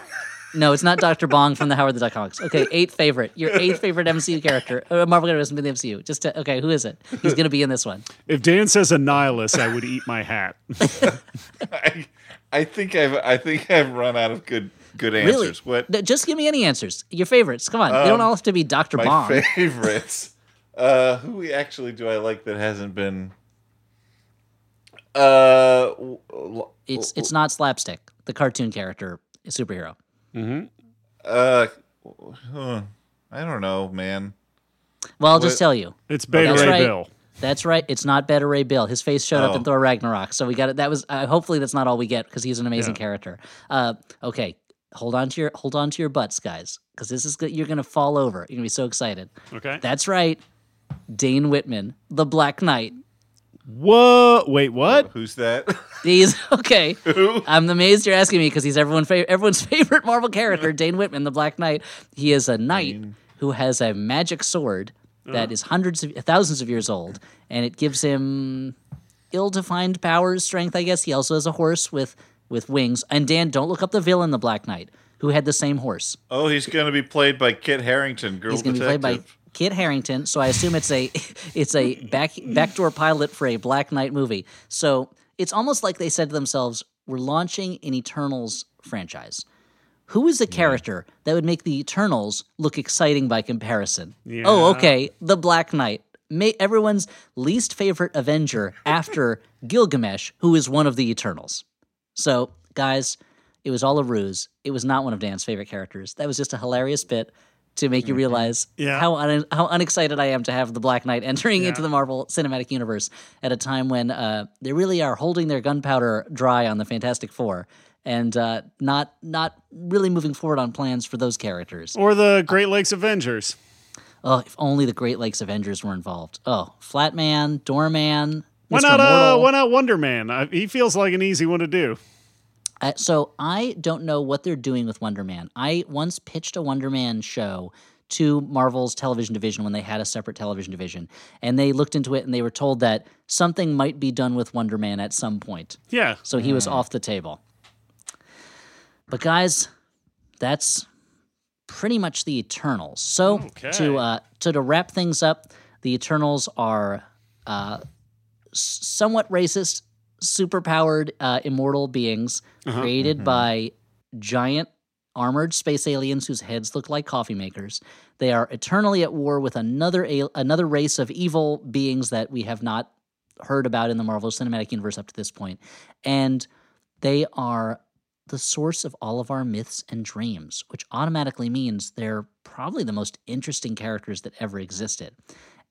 No, it's not Doctor Bong from the Howard the Duck comics. Okay, eighth favorite. Your eighth favorite MCU character, uh, Marvel character who hasn't in the MCU. Just to, okay, who is it? He's going to be in this one. If Dan says Annihilus, I would eat my hat. (laughs) I, I think I've I think I've run out of good good Really? answers. What No, Just give me any answers. Your favorites. Come on. they don't Um, all have to be Doctor my Bong. (laughs) favorites? uh, who actually do I like that hasn't been? Uh, w- l- It's it's not slapstick. The cartoon character superhero. Uh, huh, I don't know, man. Well, I'll just tell you. It's Beta That's Ray right. Bill. That's right. It's not Beta Ray Bill. His face showed up in Oh. Thor Ragnarok, so we got it. That was uh, hopefully that's not all we get because he's an amazing Yeah. character. Uh, okay, hold on to your hold on to your butts, guys, because this is good. You're gonna fall over. You're gonna be so excited. Okay. That's right, Dane Whitman, the Black Knight. Whoa! Wait, what? Who's that? (laughs) He's okay. I'm amazed you're asking me because he's everyone fa- everyone's (laughs) favorite Marvel character, Dane Whitman, the Black Knight. He is a knight who has a magic sword that uh. is hundreds of thousands of years old, and it gives him ill-defined powers, strength. I guess he also has a horse with with wings. And Dan, don't look up the villain, the Black Knight, who had the same horse. oh, he's going to be played by Kit Harington, girl He's going to be detective. played by Kit Harington. So I assume it's a (laughs) it's a back backdoor pilot for a Black Knight movie. So it's almost like they said to themselves, "We're launching an Eternals franchise. Who is a character that would make the Eternals look exciting by comparison? Oh, okay, the Black Knight." May, everyone's least favorite Avenger (laughs) after Gilgamesh, who is one of the Eternals. So, guys, it was all a ruse. It was not one of Dan's favorite characters. That was just a hilarious bit to make you realize Yeah. how un- how unexcited I am to have the Black Knight entering into the Marvel Cinematic Universe at a time when uh, they really are holding their gunpowder dry on the Fantastic Four and uh, not not really moving forward on plans for those characters. Or the Great Lakes Avengers. Oh, if only the Great Lakes Avengers were involved. Oh, Flatman, Doorman, Why Mr. not? Uh, why not Wonder Man? I, he feels like an easy one to do. Uh, so I don't know what they're doing with Wonder Man. I once pitched a Wonder Man show to Marvel's television division when they had a separate television division, and they looked into it and they were told that something might be done with Wonder Man at some point. Yeah. So he was off the table. But guys, that's pretty much the Eternals. So Okay. to uh, to to wrap things up, the Eternals are uh, somewhat racist, superpowered, uh, immortal beings created by giant armored space aliens whose heads look like coffee makers. They are eternally at war with another al- another race of evil beings that we have not heard about in the Marvel Cinematic Universe up to this point, and they are the source of all of our myths and dreams, which automatically means they're probably the most interesting characters that ever existed.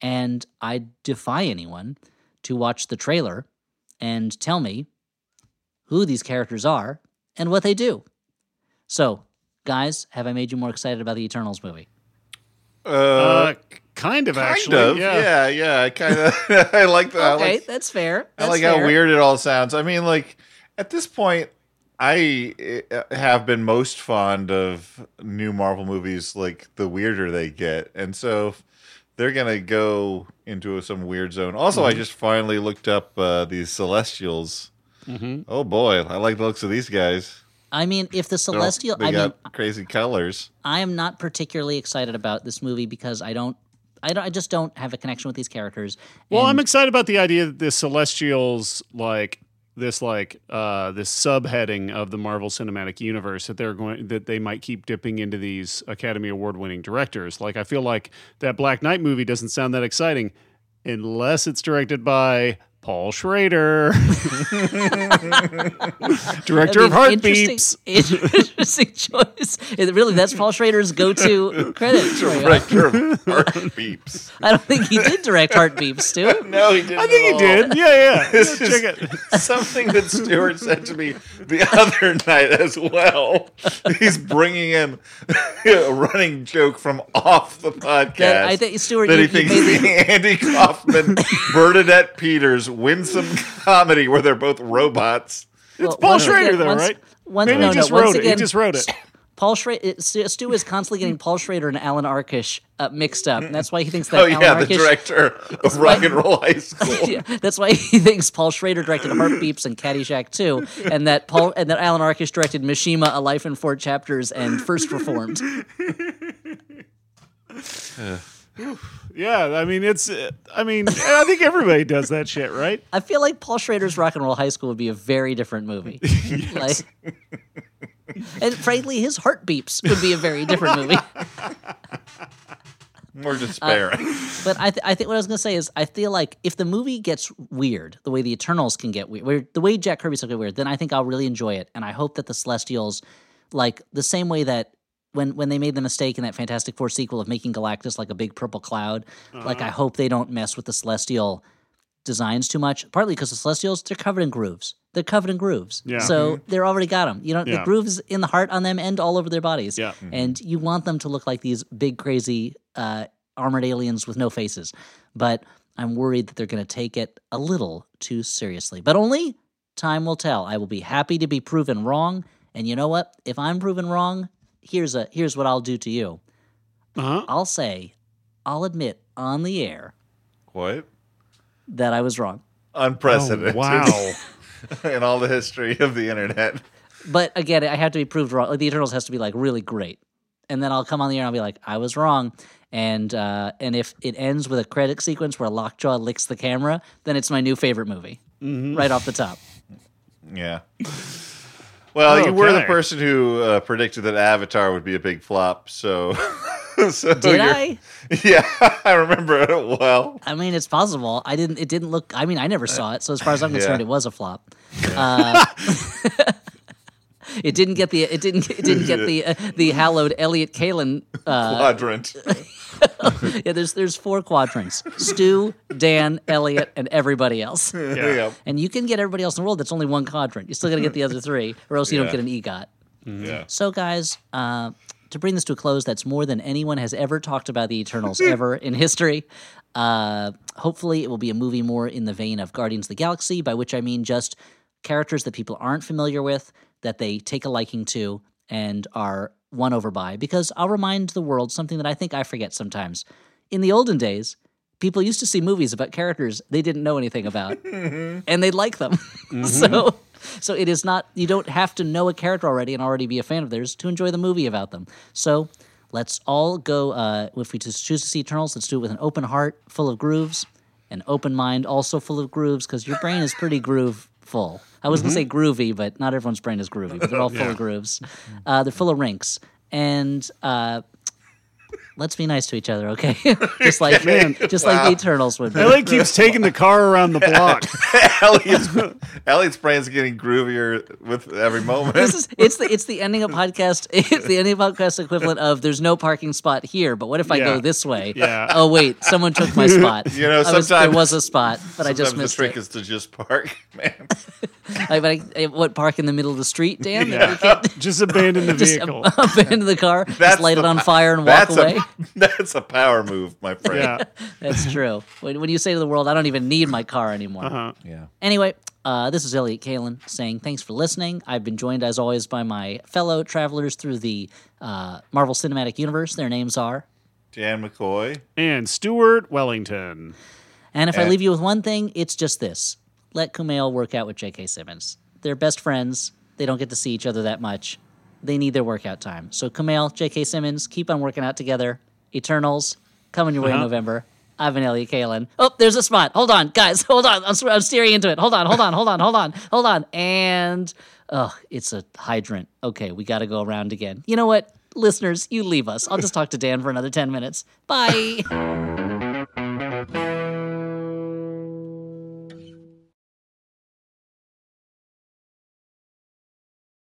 And I defy anyone to watch the trailer and tell me who these characters are and what they do. So, guys, have I made you more excited about the Eternals movie? Uh, Uh, kind of Kind actually. of. yeah. Yeah, yeah. I kind of. I like that. I Okay, like, that's fair. I like fair. how weird it all sounds. I mean, like at this point, I uh, have been most fond of new Marvel movies. Like the weirder they get, and so if they're gonna go into some weird zone. Also, Mm-hmm. I just finally looked up uh, these Celestials. Mhm. Oh boy, I like the looks of these guys. I mean, if the celestial, they I mean, got crazy colors. I am not particularly excited about this movie because I don't, I don't, I just don't have a connection with these characters. Well, And I'm excited about the idea that the Celestials like this like uh this subheading of the Marvel Cinematic Universe that they're going that they might keep dipping into these Academy Award winning directors. Like I feel like that Black Knight movie doesn't sound that exciting unless it's directed by Paul Schrader, (laughs) director of Heart Beeps. Interesting, Interesting choice. It- really, that's Paul Schrader's go-to credit. Director of Heart Beeps. (laughs) I don't think he did direct Heartbeat, Stu. No, he didn't. I think he all. did. Yeah, yeah. (laughs) This Check is it. something that Stuart said to me the other night as well. He's bringing in a running joke from off the podcast. That, I think Stuart, that you, he you thinks made the- the Andy Kaufman, Bernadette Peters winsome (laughs) comedy where they're both robots. well, Paul Schrader, though, once- right? Once, Maybe no, he just no, once wrote it. again, He just wrote it. Paul Schrader, Stu is constantly getting Paul Schrader and Allan Arkush uh, mixed up. And that's why he thinks that (laughs) Oh Alan yeah, the director of (laughs) Rock and Roll High School. Yeah, that's why he thinks Paul Schrader directed Heart Beeps and Caddyshack 2, and that Paul and that Allan Arkush directed Mishima, A Life in Four Chapters, and First Reformed. Yeah, I mean it's. uh, I mean, I think everybody does that shit, right? I feel like Paul Schrader's Rock and Roll High School would be a very different movie. (laughs) Like, and frankly, his Heart Beeps would be a very different movie. (laughs) More despairing. But I, th- I think what I was gonna say is I feel like if the movie gets weird, the way the Eternals can get weird, where the way Jack Kirby's get weird, then I think I'll really enjoy it. And I hope that the Celestials, like the same way that when when they made the mistake in that Fantastic Four sequel of making Galactus like a big purple cloud, like I uh-huh. hope they don't mess with the Celestial designs too much. Partly because the Celestials they're covered in grooves. They're covered in grooves. Yeah. So mm-hmm. they're already got them. You know, the grooves in the heart on them and all over their bodies. Yeah. Mm-hmm. And you want them to look like these big, crazy uh, armored aliens with no faces. But I'm worried that they're going to take it a little too seriously. But only time will tell. I will be happy to be proven wrong. And you know what? If I'm proven wrong, here's a here's what I'll do to you. Uh-huh. I'll say, I'll admit on the air what? that I was wrong. Unprecedented. Oh, wow. (laughs) in all the history of the internet. But again, I have to be proved wrong. Like the Eternals has to be like really great, and then I'll come on the air and I'll be like, I was wrong. And uh, and if it ends with a credit sequence where Lockjaw licks the camera, then it's my new favorite movie, right off the top. Yeah. Well, you were the person who uh, predicted that Avatar would be a big flop, so. (laughs) so Did I? (laughs) Yeah, I remember it well. I mean, it's possible. I didn't. It didn't look. I mean, I never saw it, so as far as I'm concerned, Yeah. it was a flop. Uh, (laughs) it didn't get the. It didn't. It didn't get the uh, the hallowed Elliott Kalan. Uh, Quadrant. (laughs) yeah, there's there's four quadrants: Stu, Dan, Elliott, and everybody else. (laughs) yeah. And you can get everybody else in the world. That's only one quadrant. You still got to get the other three, or else you Yeah. don't get an EGOT. Yeah. So, guys, uh, to bring this to a close, that's more than anyone has ever talked about the Eternals (laughs) ever in history. Uh, hopefully, it will be a movie more in the vein of Guardians of the Galaxy, by which I mean just characters that people aren't familiar with, that they take a liking to, and are won over by. Because I'll remind the world something that I think I forget sometimes. In the olden days, people used to see movies about characters they didn't know anything about, and they'd like them. (laughs) so, so it is not you don't have to know a character already and already be a fan of theirs to enjoy the movie about them. So, let's all go. Uh, if we just choose to see Eternals, let's do it with an open heart, full of grooves, an open mind, also full of grooves, because your brain is pretty groove full. I was gonna say groovy, but not everyone's brain is groovy. But they're all (laughs) full of grooves. Uh, they're full of rinks, and uh, let's be nice to each other, okay? (laughs) just like Man, just like the Eternals would be. Elliott keeps taking the car around the block. (laughs) Elliott's, Elliott's brain's getting groovier with every moment. This is it's the it's the ending of podcast. (laughs) It's the ending of podcast equivalent of there's no parking spot here, but what if I Yeah. go this way? Yeah. Oh wait, someone took my spot. You know, I was- there was a spot, but I just Sometimes the trick it. is to just park, man. I, but I, I- what park in the middle of the street? Dan, Yeah. Just abandon the just vehicle. ab- abandon the car, just That's light it on fire and walk That's away. a (laughs) That's a power move, my friend. Yeah. (laughs) That's true. When, when you say to the world, I don't even need my car anymore. Uh-huh. Yeah. Anyway, uh, this is Elliott Kalan saying thanks for listening. I've been joined, as always, by my fellow travelers through the uh, Marvel Cinematic Universe. Their names are. Dan McCoy. And Stuart Wellington. And if I Eh. leave you with one thing, it's just this let Kumail work out with J.K. Simmons. They're best friends. They don't get to see each other that much. They need their workout time. So, Kumail, J.K. Simmons, keep on working out together. Eternals, coming your way in Uh-huh. November. I've been Elliott Kalan. Oh, there's a spot. Hold on, guys. (laughs) Hold on. I'm, I'm steering into it. Hold on, hold on, hold on, hold on, hold on. And, oh, it's a hydrant. Okay, we got to go around again. You know what? Listeners, you leave us. I'll just talk to Dan for another 10 minutes. Bye. (laughs)